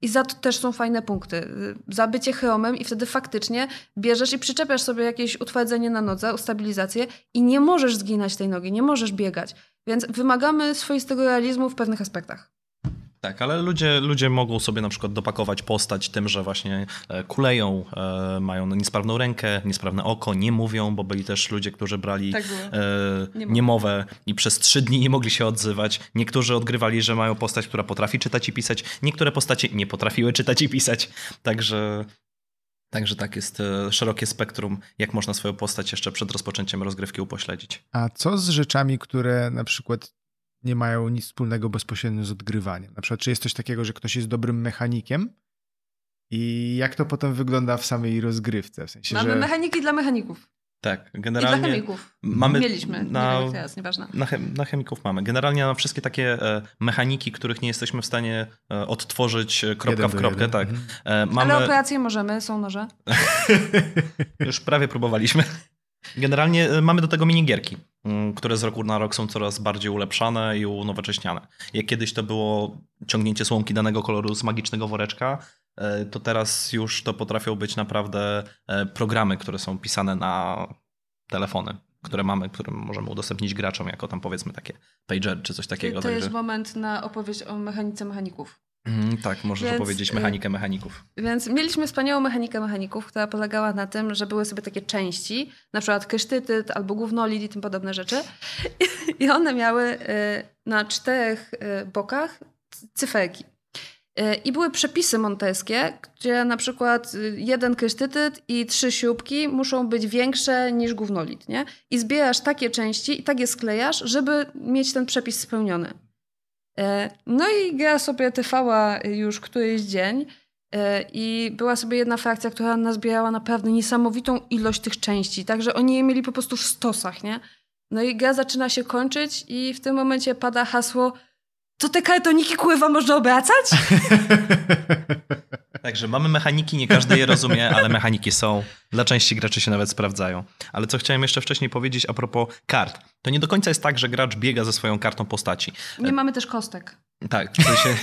Speaker 3: I za to też są fajne punkty. Y, Za bycie chromem i wtedy faktycznie bierzesz i przyczepiasz sobie jakieś utwardzenie na nodze, ustabilizację i nie możesz zginać tej nogi, nie możesz biegać. Więc wymagamy swoistego realizmu w pewnych aspektach.
Speaker 2: Tak, ale ludzie, ludzie mogą sobie na przykład dopakować postać tym, że właśnie e, kuleją, e, mają niesprawną rękę, niesprawne oko, nie mówią, bo byli też ludzie, którzy brali
Speaker 3: Tak
Speaker 2: e,
Speaker 3: Niemowę.
Speaker 2: niemowę i przez trzy dni nie mogli się odzywać. Niektórzy odgrywali, że mają postać, która potrafi czytać i pisać. Niektóre postacie nie potrafiły czytać i pisać. Także, także tak jest e, szerokie spektrum, jak można swoją postać jeszcze przed rozpoczęciem rozgrywki upośledzić.
Speaker 1: A co z rzeczami, które na przykład nie mają nic wspólnego bezpośrednio z odgrywaniem? Na przykład, czy jest coś takiego, że ktoś jest dobrym mechanikiem? I jak to potem wygląda w samej rozgrywce? W sensie,
Speaker 3: Mamy
Speaker 1: że...
Speaker 3: mechaniki dla mechaników.
Speaker 2: Tak,
Speaker 3: I
Speaker 2: generalnie...
Speaker 3: dla chemików.
Speaker 2: Mamy
Speaker 3: Mieliśmy,
Speaker 2: na-
Speaker 3: nie teraz, nieważne.
Speaker 2: Na, chem- na chemików mamy. Generalnie na wszystkie takie e, mechaniki, których nie jesteśmy w stanie e, odtworzyć e, kropka
Speaker 1: Jeden
Speaker 2: w kropkę,
Speaker 1: jeden.
Speaker 2: tak.
Speaker 1: Mhm.
Speaker 2: E, mamy,
Speaker 3: Ale operacje możemy, są noże.
Speaker 2: już prawie próbowaliśmy. Generalnie e, mamy do tego minigierki, które z roku na rok są coraz bardziej ulepszane i unowocześniane. Jak kiedyś to było ciągnięcie słomki danego koloru z magicznego woreczka, e, to teraz już to potrafią być naprawdę e, programy, które są pisane na telefony, które mamy, które możemy udostępnić graczom jako tam powiedzmy takie pager czy coś takiego.
Speaker 3: to
Speaker 2: także-
Speaker 3: jest moment na opowieść o mechanice mechaników.
Speaker 2: Mhm, tak, możesz
Speaker 3: Więc,
Speaker 2: opowiedzieć
Speaker 3: y-
Speaker 2: mechanikę mechaników.
Speaker 3: Więc mieliśmy wspaniałą mechanikę mechaników, która polegała na tym, że były sobie takie części, na przykład krysztytyt albo gównolid i tym podobne rzeczy. I one miały y, na czterech y, bokach cyferki. I były przepisy monteskie, gdzie na przykład jeden krysztytyt i trzy śrubki muszą być większe niż gównolid, nie? I zbierasz takie części i tak je sklejasz, żeby mieć ten przepis spełniony. E, No i gra sobie trwała już któryś dzień e, i była sobie jedna frakcja, która nazbierała naprawdę niesamowitą ilość tych części, także oni je mieli po prostu w stosach, nie? No i gra zaczyna się kończyć i w tym momencie pada hasło to te kartoniki kurwa można obracać?
Speaker 2: Także mamy mechaniki, nie każdy je rozumie, ale mechaniki są. Dla części graczy się nawet sprawdzają. Ale co chciałem jeszcze wcześniej powiedzieć a propos kart. To nie do końca jest tak, że gracz biega ze swoją kartą postaci.
Speaker 3: Nie mamy też kostek.
Speaker 2: Tak, w sensie...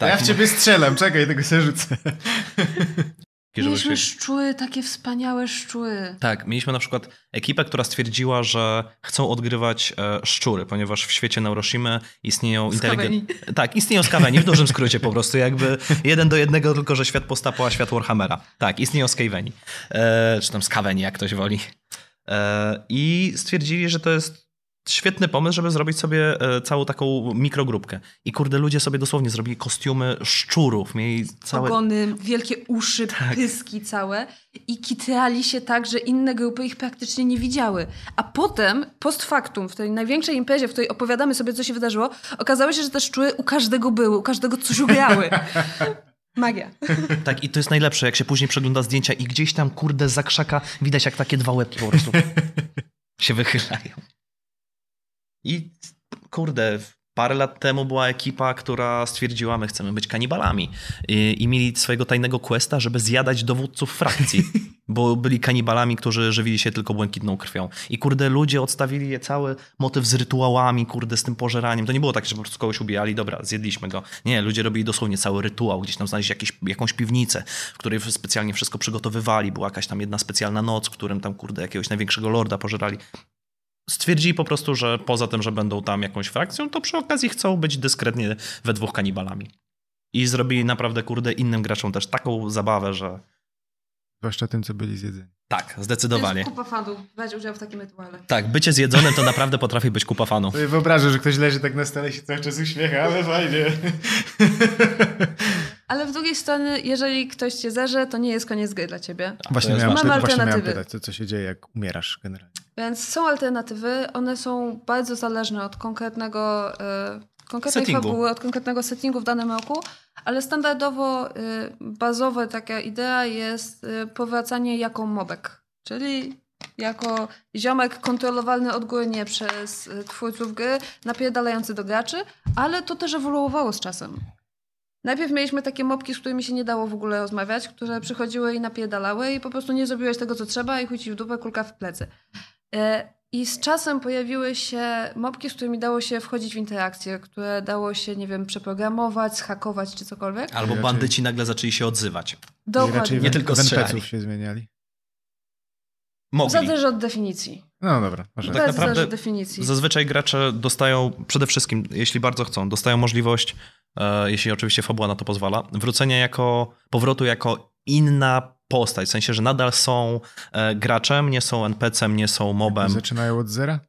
Speaker 1: ja w ciebie strzelam, czekaj, tego się rzucę.
Speaker 3: Mieliśmy szczury, takie wspaniałe szczury.
Speaker 2: Tak, mieliśmy na przykład ekipę, która stwierdziła, że chcą odgrywać e, szczury, ponieważ w świecie Neuroshimy istnieją inteligentne... Tak, istnieją skaweni, w dużym skrócie po prostu, jakby jeden do jednego, tylko że świat postapo, a świat Warhammera. Tak, istnieją skaweni. E, czy tam skaweni, jak ktoś woli. E, I stwierdzili, że to jest świetny pomysł, żeby zrobić sobie e, całą taką mikrogrupkę. I kurde, ludzie sobie dosłownie zrobili kostiumy szczurów, mieli całe...
Speaker 3: Ogony, wielkie uszy, tak. pyski całe i kitrali się tak, że inne grupy ich praktycznie nie widziały. A potem, post factum, w tej największej imprezie, w której opowiadamy sobie, co się wydarzyło, okazało się, że te szczury u każdego były, u każdego coś ugrały. Magia.
Speaker 2: Tak, i to jest najlepsze, jak się później przegląda zdjęcia i gdzieś tam, kurde, za krzaka widać, jak takie dwa łebki po prostu się wychylają. I kurde, parę lat temu była ekipa, która stwierdziła, my chcemy być kanibalami. I, I, mieli swojego tajnego questa, żeby zjadać dowódców frakcji. Bo byli kanibalami, którzy żywili się tylko błękitną krwią. I kurde, ludzie odstawili je cały motyw z rytuałami, kurde, z tym pożeraniem. To nie było tak, że po prostu kogoś ubijali, dobra, zjedliśmy go. Nie, ludzie robili dosłownie cały rytuał. Gdzieś tam znaleźli jakieś, jakąś piwnicę, w której specjalnie wszystko przygotowywali. Była jakaś tam jedna specjalna noc, w którym tam, kurde, jakiegoś największego lorda pożerali stwierdzili po prostu, że poza tym, że będą tam jakąś frakcją, to przy okazji chcą być dyskretnie we dwóch kanibalami. I zrobili naprawdę, kurde, innym graczom też taką zabawę, że...
Speaker 1: Zwłaszcza tym, co byli zjedzeni.
Speaker 2: Tak, zdecydowanie.
Speaker 3: To jest kupa fanów, brać udział w takim rytuale.
Speaker 2: Tak, bycie zjedzonym to naprawdę potrafi być kupa fanów.
Speaker 1: Wyobrażę, że ktoś leży tak na stole i się cały czas uśmiecha, ale fajnie.
Speaker 3: Ale z drugiej strony, jeżeli ktoś cię zerze, to nie jest koniec gry dla ciebie.
Speaker 1: Właśnie, miałem, Mamy alternatywy. pytać, co, co się dzieje, jak umierasz generalnie.
Speaker 3: Więc są alternatywy, one są bardzo zależne od konkretnego, y, konkretnej settingu. fabuły, od konkretnego settingu w danym roku, ale standardowo y, bazowa taka idea jest y, powracanie jako mobek, czyli jako ziomek kontrolowalny odgórnie przez twórców gry, napierdalający do graczy, ale to też ewoluowało z czasem. Najpierw mieliśmy takie mopki, z którymi się nie dało w ogóle rozmawiać, które przychodziły i napierdalały i po prostu nie zrobiłeś tego, co trzeba i chuj w dupę, kulka w plecy. E, I z czasem pojawiły się mopki, z którymi dało się wchodzić w interakcje, które dało się, nie wiem, przeprogramować, zhakować czy cokolwiek.
Speaker 2: Albo bandyci nagle zaczęli się odzywać.
Speaker 1: Dokładnie. Nie tylko strzelali. się zmieniali.
Speaker 2: Mogli.
Speaker 3: Zależy od definicji.
Speaker 1: No dobra.
Speaker 2: Może. Tak naprawdę definicji. Zazwyczaj gracze dostają, przede wszystkim, jeśli bardzo chcą, dostają możliwość, e, jeśli oczywiście fabuła na to pozwala, wrócenia jako, powrotu jako inna postać. W sensie, że nadal są e, graczem, nie są NPC-em, nie są mobem.
Speaker 1: Zaczynają od zera?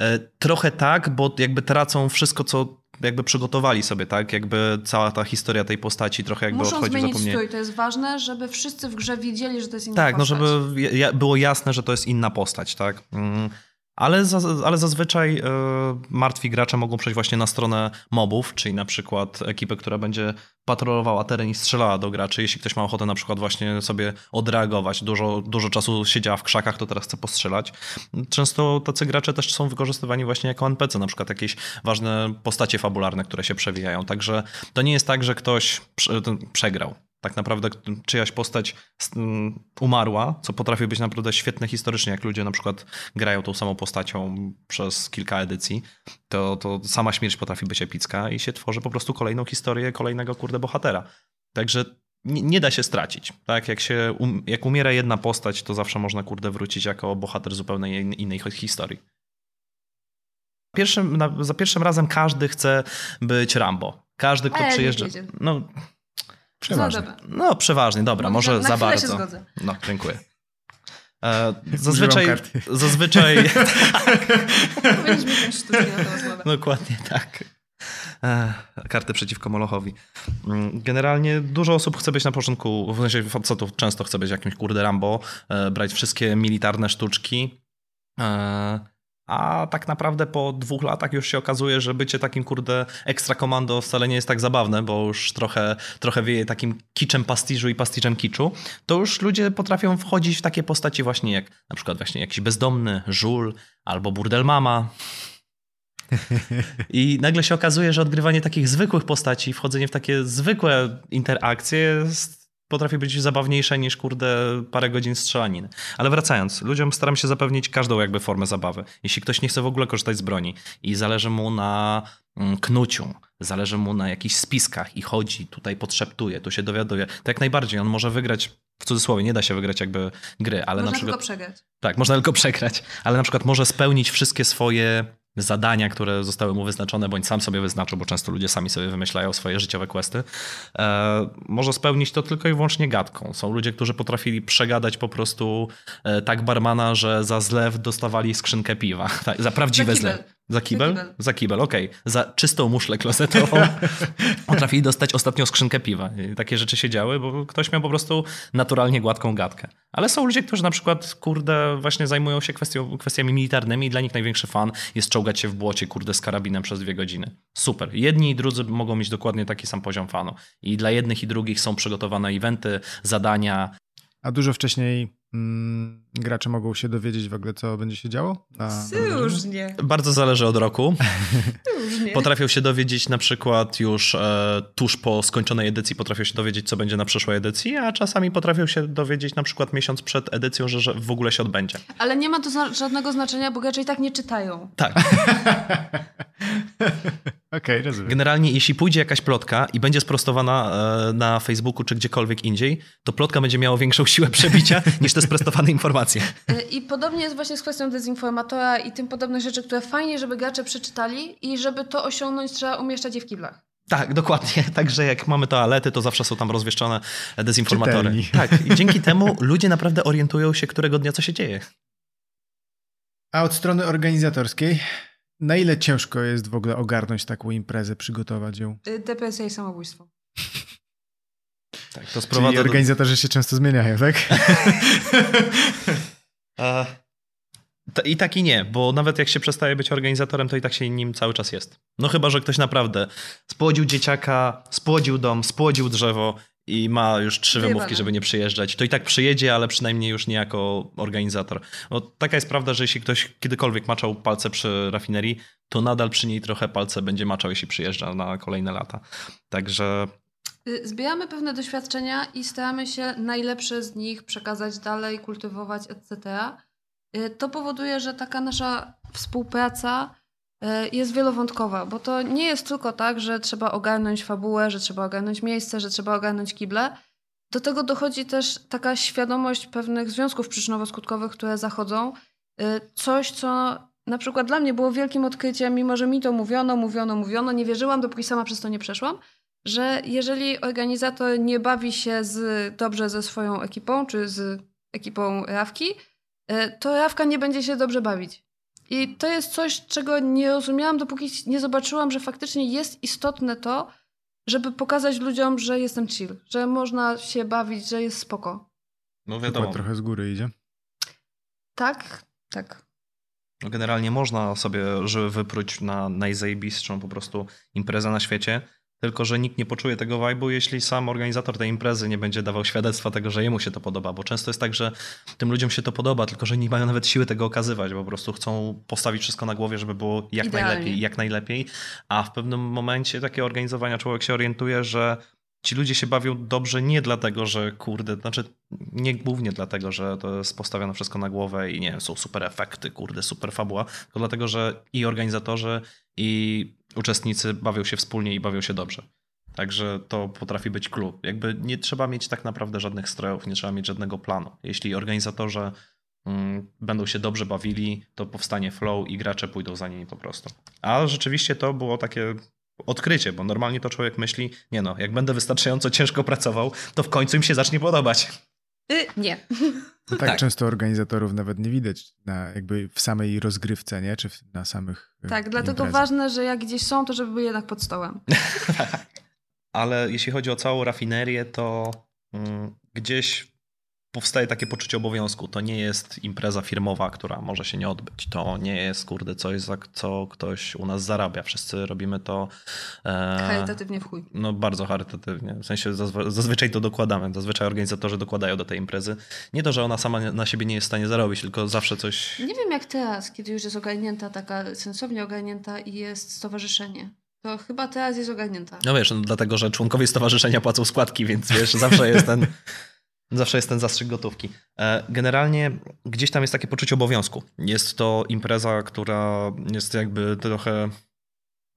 Speaker 2: E, trochę tak, bo jakby tracą wszystko, co jakby przygotowali sobie, tak? Jakby cała ta historia tej postaci trochę jakby
Speaker 3: Muszą
Speaker 2: odchodzi
Speaker 3: zmienić strój, to jest ważne, żeby wszyscy w grze wiedzieli, że to jest inna
Speaker 2: tak,
Speaker 3: postać.
Speaker 2: Tak, no żeby było jasne, że to jest inna postać, tak? Mm. Ale, za, ale zazwyczaj y, martwi gracze mogą przejść właśnie na stronę mobów, czyli na przykład ekipę, która będzie patrolowała teren i strzelała do graczy. Jeśli ktoś ma ochotę na przykład właśnie sobie odreagować, dużo, dużo czasu siedziała w krzakach, to teraz chce postrzelać. Często tacy gracze też są wykorzystywani właśnie jako NPC, na przykład jakieś ważne postacie fabularne, które się przewijają. Także to nie jest tak, że ktoś przegrał tak naprawdę czyjaś postać umarła, co potrafi być naprawdę świetne historycznie, jak ludzie na przykład grają tą samą postacią przez kilka edycji, to, to sama śmierć potrafi być epicka i się tworzy po prostu kolejną historię kolejnego kurde bohatera. Także nie, nie da się stracić. Tak, jak, się, um, jak umiera jedna postać, to zawsze można kurde wrócić jako bohater zupełnie innej historii. Pierwszym, za pierwszym razem każdy chce być Rambo. Każdy, kto przyjeżdża. No,
Speaker 1: Przeważnie.
Speaker 2: No, przeważnie, dobra, no, może
Speaker 3: na
Speaker 2: za bardzo.
Speaker 3: Się zgodzę.
Speaker 2: No, dziękuję. E, zazwyczaj. Zazwyczaj.
Speaker 3: Powinniśmy mieć na.
Speaker 2: Dokładnie tak. E, karty przeciwko Molochowi. Mm, generalnie dużo osób chce być na początku, w sensie facetów często chce być jakimś kurde Rambo, e, brać wszystkie militarne sztuczki. E, a tak naprawdę po dwóch latach już się okazuje, że bycie takim kurde ekstra komando wcale nie jest tak zabawne, bo już trochę, trochę wieje takim kiczem pastiżu i pastiżem kiczu, to już ludzie potrafią wchodzić w takie postaci właśnie jak na przykład właśnie jakiś bezdomny, żul albo burdel mama. I nagle się okazuje, że odgrywanie takich zwykłych postaci, wchodzenie w takie zwykłe interakcje jest potrafi być zabawniejsze niż, kurde, parę godzin strzelaniny. Ale wracając, ludziom staram się zapewnić każdą jakby formę zabawy. Jeśli ktoś nie chce w ogóle korzystać z broni i zależy mu na mm, knuciu, zależy mu na jakichś spiskach i chodzi, tutaj podszeptuje, tu się dowiaduje, to jak najbardziej on może wygrać, w cudzysłowie, nie da się wygrać jakby gry, ale
Speaker 3: Można
Speaker 2: na przykład...
Speaker 3: tylko przegrać.
Speaker 2: Tak, można tylko przegrać, ale na przykład może spełnić wszystkie swoje zadania, które zostały mu wyznaczone, bądź sam sobie wyznaczył, bo często ludzie sami sobie wymyślają swoje życiowe questy. E, może spełnić to tylko i wyłącznie gadką. Są ludzie, którzy potrafili przegadać po prostu e, tak barmana, że za zlew dostawali skrzynkę piwa. Tak, za prawdziwe
Speaker 3: kibel.
Speaker 2: zlew. Za kibel?
Speaker 3: Za kibel.
Speaker 2: Za kibel, okej. Za czystą muszlę klozetową potrafili dostać ostatnią skrzynkę piwa. I takie rzeczy się działy, bo ktoś miał po prostu naturalnie gładką gadkę. Ale są ludzie, którzy na przykład, kurde, właśnie zajmują się kwestią, kwestiami militarnymi i dla nich największy fan jest czołgać się w błocie, kurde, z karabinem przez dwie godziny. Super. Jedni i drudzy mogą mieć dokładnie taki sam poziom fanu. I dla jednych i drugich są przygotowane eventy, zadania,
Speaker 1: A dużo wcześniej mm, gracze mogą się dowiedzieć w ogóle, co będzie się działo? Na?
Speaker 3: Różnie.
Speaker 2: Bardzo zależy od roku.
Speaker 3: Różnie.
Speaker 2: Potrafią się dowiedzieć na przykład już e, tuż po skończonej edycji, potrafią się dowiedzieć, co będzie na przyszłej edycji, a czasami potrafią się dowiedzieć na przykład miesiąc przed edycją, że, że w ogóle się odbędzie.
Speaker 3: Ale nie ma to zna- żadnego znaczenia, bo gracze i tak nie czytają.
Speaker 2: Tak.
Speaker 1: Okej, rozumiem.
Speaker 2: Generalnie, jeśli pójdzie jakaś plotka i będzie sprostowana e, na Facebooku czy gdziekolwiek indziej, to plotka będzie miała większą siłę przebicia niż te sprostowane informacje.
Speaker 3: Y, I podobnie jest właśnie z kwestią dezinformatora i tym podobne rzeczy, które fajnie, żeby gracze przeczytali i żeby to osiągnąć, trzeba umieszczać je w kiblach.
Speaker 2: Tak, dokładnie. Także jak mamy toalety, to zawsze są tam rozwieszczone dezinformatory.
Speaker 1: Czytelni.
Speaker 2: Tak, i dzięki temu ludzie naprawdę orientują się, którego dnia co się dzieje.
Speaker 1: A od strony organizatorskiej, na ile ciężko jest w ogóle ogarnąć taką imprezę, przygotować ją?
Speaker 3: Y, Depresja i samobójstwo.
Speaker 2: Tak, to
Speaker 1: Czyli
Speaker 2: sprowadza do...
Speaker 1: organizatorzy się często zmieniają, tak?
Speaker 2: I tak i nie, bo nawet jak się przestaje być organizatorem, to i tak się nim cały czas jest. No chyba, że ktoś naprawdę spłodził dzieciaka, spłodził dom, spłodził drzewo i ma już trzy wymówki, żeby nie przyjeżdżać. To i tak przyjedzie, ale przynajmniej już nie jako organizator. Bo taka jest prawda, że jeśli ktoś kiedykolwiek maczał palce przy rafinerii, to nadal przy niej trochę palce będzie maczał, jeśli przyjeżdża na kolejne lata. Także
Speaker 3: Y, Zbieramy pewne doświadczenia i staramy się najlepsze z nich przekazać dalej, kultywować, etc. Y, To powoduje, że taka nasza współpraca jest wielowątkowa, bo to nie jest tylko tak, że trzeba ogarnąć fabułę, że trzeba ogarnąć miejsce, że trzeba ogarnąć kible. Do tego dochodzi też taka świadomość pewnych związków przyczynowo-skutkowych, które zachodzą. Y, Coś, co na przykład dla mnie było wielkim odkryciem, mimo że mi to mówiono, mówiono, mówiono, nie wierzyłam, dopóki sama przez to nie przeszłam, że jeżeli organizator nie bawi się z, dobrze ze swoją ekipą, czy z ekipą Rawki, y, to Rawka nie będzie się dobrze bawić. I to jest coś, czego nie rozumiałam, dopóki nie zobaczyłam, że faktycznie jest istotne to, żeby pokazać ludziom, że jestem chill, że można się bawić, że jest spoko.
Speaker 2: no
Speaker 1: Przykład trochę z góry idzie.
Speaker 3: Tak, tak.
Speaker 2: No generalnie można sobie żyły wypróć na najzajebistszą po prostu imprezę na świecie, tylko że nikt nie poczuje tego vibe'u, jeśli sam organizator tej imprezy nie będzie dawał świadectwa tego, że jemu się to podoba, bo często jest tak, że tym ludziom się to podoba, tylko że nie mają nawet siły tego okazywać, bo po prostu chcą postawić wszystko na głowie, żeby było jak
Speaker 3: Idealnie.
Speaker 2: najlepiej, jak najlepiej, a w pewnym momencie takiego organizowania człowiek się orientuje, że ci ludzie się bawią dobrze nie dlatego, że kurde, znaczy nie głównie dlatego, że to jest postawione wszystko na głowę i nie wiem, są super efekty, kurde, super fabuła, tylko dlatego, że i organizatorzy, i uczestnicy bawią się wspólnie i bawią się dobrze. Także to potrafi być clue. Jakby nie trzeba mieć tak naprawdę żadnych strojów, nie trzeba mieć żadnego planu. Jeśli organizatorzy mm, będą się dobrze bawili, to powstanie flow i gracze pójdą za nimi po prostu. A rzeczywiście to było takie odkrycie, bo normalnie to człowiek myśli, nie no, jak będę wystarczająco ciężko pracował, to w końcu im się zacznie podobać.
Speaker 3: Y, nie.
Speaker 1: No tak,
Speaker 2: Tak.
Speaker 1: często organizatorów nawet nie widać na jakby w samej rozgrywce, nie? Czy w, na samych e,
Speaker 3: Tak, dlatego
Speaker 1: imprezach.
Speaker 3: ważne, że jak gdzieś są, to żeby były jednak pod stołem.
Speaker 2: Ale jeśli chodzi o całą rafinerię, to mm, gdzieś powstaje takie poczucie obowiązku. To nie jest impreza firmowa, która może się nie odbyć. To nie jest, kurde, coś, za co ktoś u nas zarabia. Wszyscy robimy to e,
Speaker 3: Charytatywnie w chuj.
Speaker 2: no, bardzo charytatywnie. W sensie zazwy- zazwyczaj to dokładamy. Zazwyczaj organizatorzy dokładają do tej imprezy. Nie to, że ona sama na siebie nie jest w stanie zarobić, tylko zawsze coś...
Speaker 3: Nie wiem jak teraz, kiedy już jest ogarnięta taka sensownie ogarnięta i jest stowarzyszenie. To chyba teraz jest ogarnięta.
Speaker 2: No wiesz, no, dlatego, że członkowie stowarzyszenia płacą składki, więc wiesz, zawsze jest ten, zawsze jest ten zastrzyk gotówki. E, Generalnie gdzieś tam jest takie poczucie obowiązku. Jest to impreza, która jest jakby trochę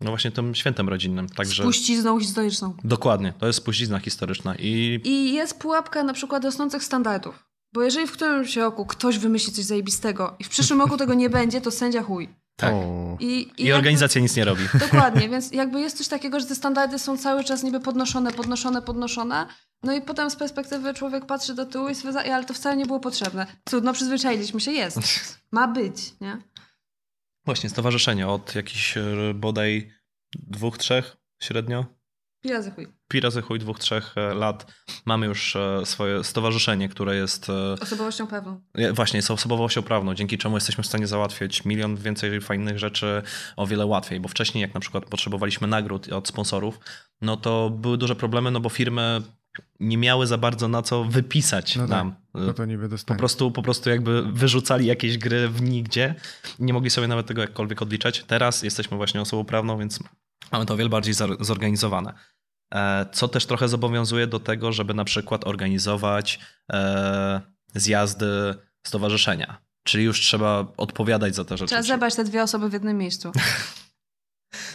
Speaker 2: no właśnie tym świętem rodzinnym. Także
Speaker 3: Spuścizną historyczną.
Speaker 2: dokładnie, to jest spuścizna historyczna i
Speaker 3: I jest pułapka na przykład rosnących standardów. Bo jeżeli w którymś roku ktoś wymyśli coś zajebistego i w przyszłym roku tego nie będzie, to sędzia chuj.
Speaker 2: Tak.
Speaker 1: O.
Speaker 3: I,
Speaker 2: I
Speaker 3: jakby-
Speaker 2: organizacja nic nie robi.
Speaker 3: Dokładnie, więc jakby jest coś takiego, że te standardy są cały czas niby podnoszone, podnoszone, podnoszone. No i potem z perspektywy człowiek patrzy do tyłu i stwierdza, "Ej, ale to wcale nie było potrzebne. Trudno, przyzwyczailiśmy się, jest. Ma być, nie?
Speaker 2: Właśnie, stowarzyszenie od jakichś e, bodaj dwóch, trzech średnio,
Speaker 3: Pi razy chuj.
Speaker 2: Pi razy chuj dwóch, trzech e, lat mamy już e, swoje stowarzyszenie, które jest e,
Speaker 3: Osobowością pewną.
Speaker 2: e, właśnie jest osobowością prawną, dzięki czemu jesteśmy w stanie załatwiać milion więcej fajnych rzeczy o wiele łatwiej, bo wcześniej jak na przykład potrzebowaliśmy nagród od sponsorów, no to były duże problemy, no bo firmy nie miały za bardzo na co wypisać
Speaker 1: No tak,
Speaker 2: nam.
Speaker 1: No to niby
Speaker 2: Po
Speaker 1: dostanie.
Speaker 2: prostu, po prostu jakby wyrzucali jakieś gry w nigdzie. Nie mogli sobie nawet tego jakkolwiek odliczać. Teraz jesteśmy właśnie osobą prawną, więc mamy to o wiele bardziej zor- zorganizowane. E, Co też trochę zobowiązuje do tego, żeby na przykład organizować e, zjazdy stowarzyszenia. Czyli już trzeba odpowiadać za te rzeczy.
Speaker 3: Trzeba zebrać te dwie osoby w jednym miejscu.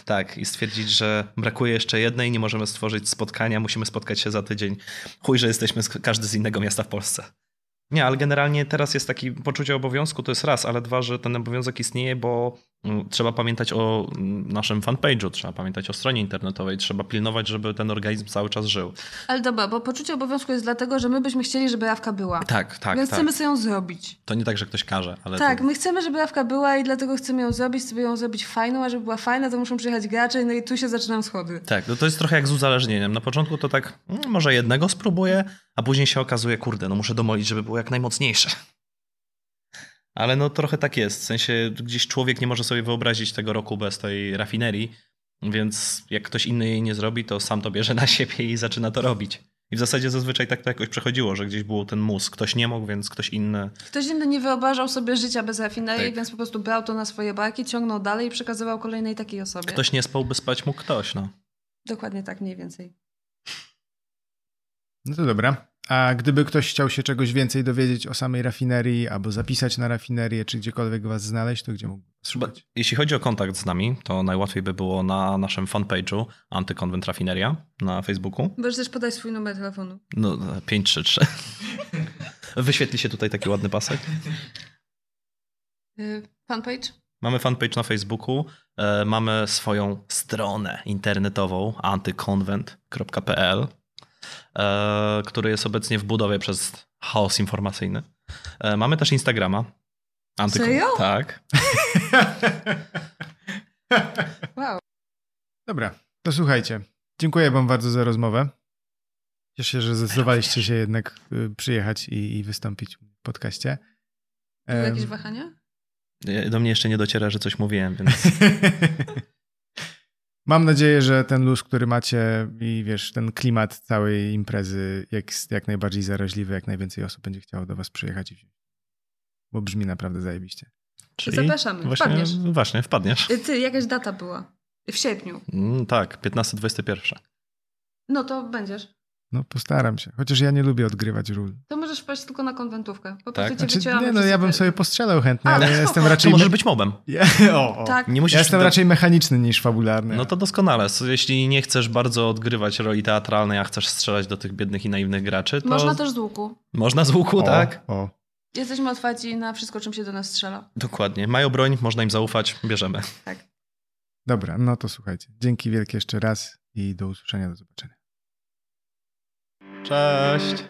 Speaker 2: Tak, i stwierdzić, że brakuje jeszcze jednej, nie możemy stworzyć spotkania, musimy spotkać się za tydzień. Chuj, że jesteśmy każdy z innego miasta w Polsce. Nie, ale generalnie teraz jest taki poczucie obowiązku, to jest raz, ale dwa, że ten obowiązek istnieje, bo trzeba pamiętać o mm, naszym fanpage'u, trzeba pamiętać o stronie internetowej, trzeba pilnować, żeby ten organizm cały czas żył.
Speaker 3: Ale dobra, bo poczucie obowiązku jest dlatego, że my byśmy chcieli, żeby Rawka była.
Speaker 2: Tak, tak,
Speaker 3: Więc
Speaker 2: tak.
Speaker 3: chcemy sobie ją zrobić.
Speaker 2: To nie tak, że ktoś każe, ale
Speaker 3: Tak,
Speaker 2: to,
Speaker 3: my chcemy, żeby Rawka była i dlatego chcemy ją zrobić, sobie ją zrobić fajną, a żeby była fajna, to muszą przyjechać gracze, no i tu się zaczynają schody.
Speaker 2: tak, no to jest trochę jak z uzależnieniem. Na początku to tak, mm, może jednego spróbuję, a później się okazuje, kurde, no muszę domolić, żeby było jak najmocniejsze. Ale no trochę tak jest. W sensie gdzieś człowiek nie może sobie wyobrazić tego roku bez tej rafinerii, więc jak ktoś inny jej nie zrobi, to sam to bierze na siebie i zaczyna to robić. I w zasadzie zazwyczaj tak to jakoś przechodziło, że gdzieś był ten mózg. Ktoś nie mógł, więc ktoś inny.
Speaker 3: Ktoś inny nie wyobrażał sobie życia bez rafinerii,
Speaker 2: Tak.
Speaker 3: więc po prostu brał to na swoje barki, ciągnął dalej i przekazywał kolejnej takiej osobie.
Speaker 2: Ktoś nie spał, by spać mógł ktoś, no.
Speaker 3: Dokładnie tak, mniej więcej.
Speaker 1: No to dobra. A gdyby ktoś chciał się czegoś więcej dowiedzieć o samej rafinerii, albo zapisać na rafinerię, czy gdziekolwiek was znaleźć, to gdzie mógł szukać?
Speaker 2: jeśli chodzi o kontakt z nami, to najłatwiej by było na naszym fanpage'u Antykonwent Rafineria na Facebooku.
Speaker 3: Możesz też podać swój numer telefonu.
Speaker 2: No, 533. Wyświetli się tutaj taki ładny pasek.
Speaker 3: Y, Fanpage?
Speaker 2: Mamy fanpage na Facebooku, e, mamy swoją stronę internetową antykonwent.pl, który jest obecnie w budowie przez chaos informacyjny. E, mamy też Instagrama.
Speaker 3: Serio?
Speaker 2: Tak.
Speaker 3: Wow.
Speaker 1: Dobra, to słuchajcie. Dziękuję wam bardzo za rozmowę. Cieszę się, że zdecydowaliście się jednak y, przyjechać i, i wystąpić w podcaście.
Speaker 3: Były jakieś wahania?
Speaker 2: E, Do mnie jeszcze nie dociera, że coś mówiłem, więc
Speaker 1: Mam nadzieję, że ten luz, który macie i wiesz, ten klimat całej imprezy jest jak najbardziej zaraźliwy, jak najwięcej osób będzie chciało do was przyjechać i wziąć. Bo brzmi naprawdę zajebiście.
Speaker 2: Czyli
Speaker 3: Zapraszamy,
Speaker 2: Właśnie,
Speaker 3: wpadniesz.
Speaker 2: właśnie, wpadniesz.
Speaker 3: Y, Ty, jakaś data była? W sierpniu.
Speaker 2: Mm, tak, 15-21.
Speaker 3: No to będziesz.
Speaker 1: No postaram się. Chociaż ja nie lubię odgrywać ról.
Speaker 3: To możesz wpaść tylko na konwentówkę. Po
Speaker 2: Tak?
Speaker 3: prostu cię
Speaker 1: Znaczy, nie, no ja bym sobie postrzelał chętnie, ale
Speaker 3: Ale
Speaker 1: ja jestem raczej...
Speaker 2: możesz być mobem?
Speaker 1: Ja, o, o.
Speaker 3: Tak.
Speaker 2: Nie musisz
Speaker 1: Ja jestem
Speaker 2: do-
Speaker 1: raczej mechaniczny niż fabularny.
Speaker 2: No to doskonale. Jeśli nie chcesz bardzo odgrywać roli teatralnej, a chcesz strzelać do tych biednych i naiwnych graczy, to
Speaker 3: Można też z łuku.
Speaker 2: można z łuku,
Speaker 1: o,
Speaker 2: tak?
Speaker 1: O.
Speaker 3: Jesteśmy otwarci na wszystko, czym się do nas strzela.
Speaker 2: Dokładnie. Mają broń, można im zaufać, bierzemy.
Speaker 1: Dobra, no to słuchajcie. Dzięki wielkie jeszcze raz i do usłyszenia, do zobaczenia.
Speaker 2: Cześć.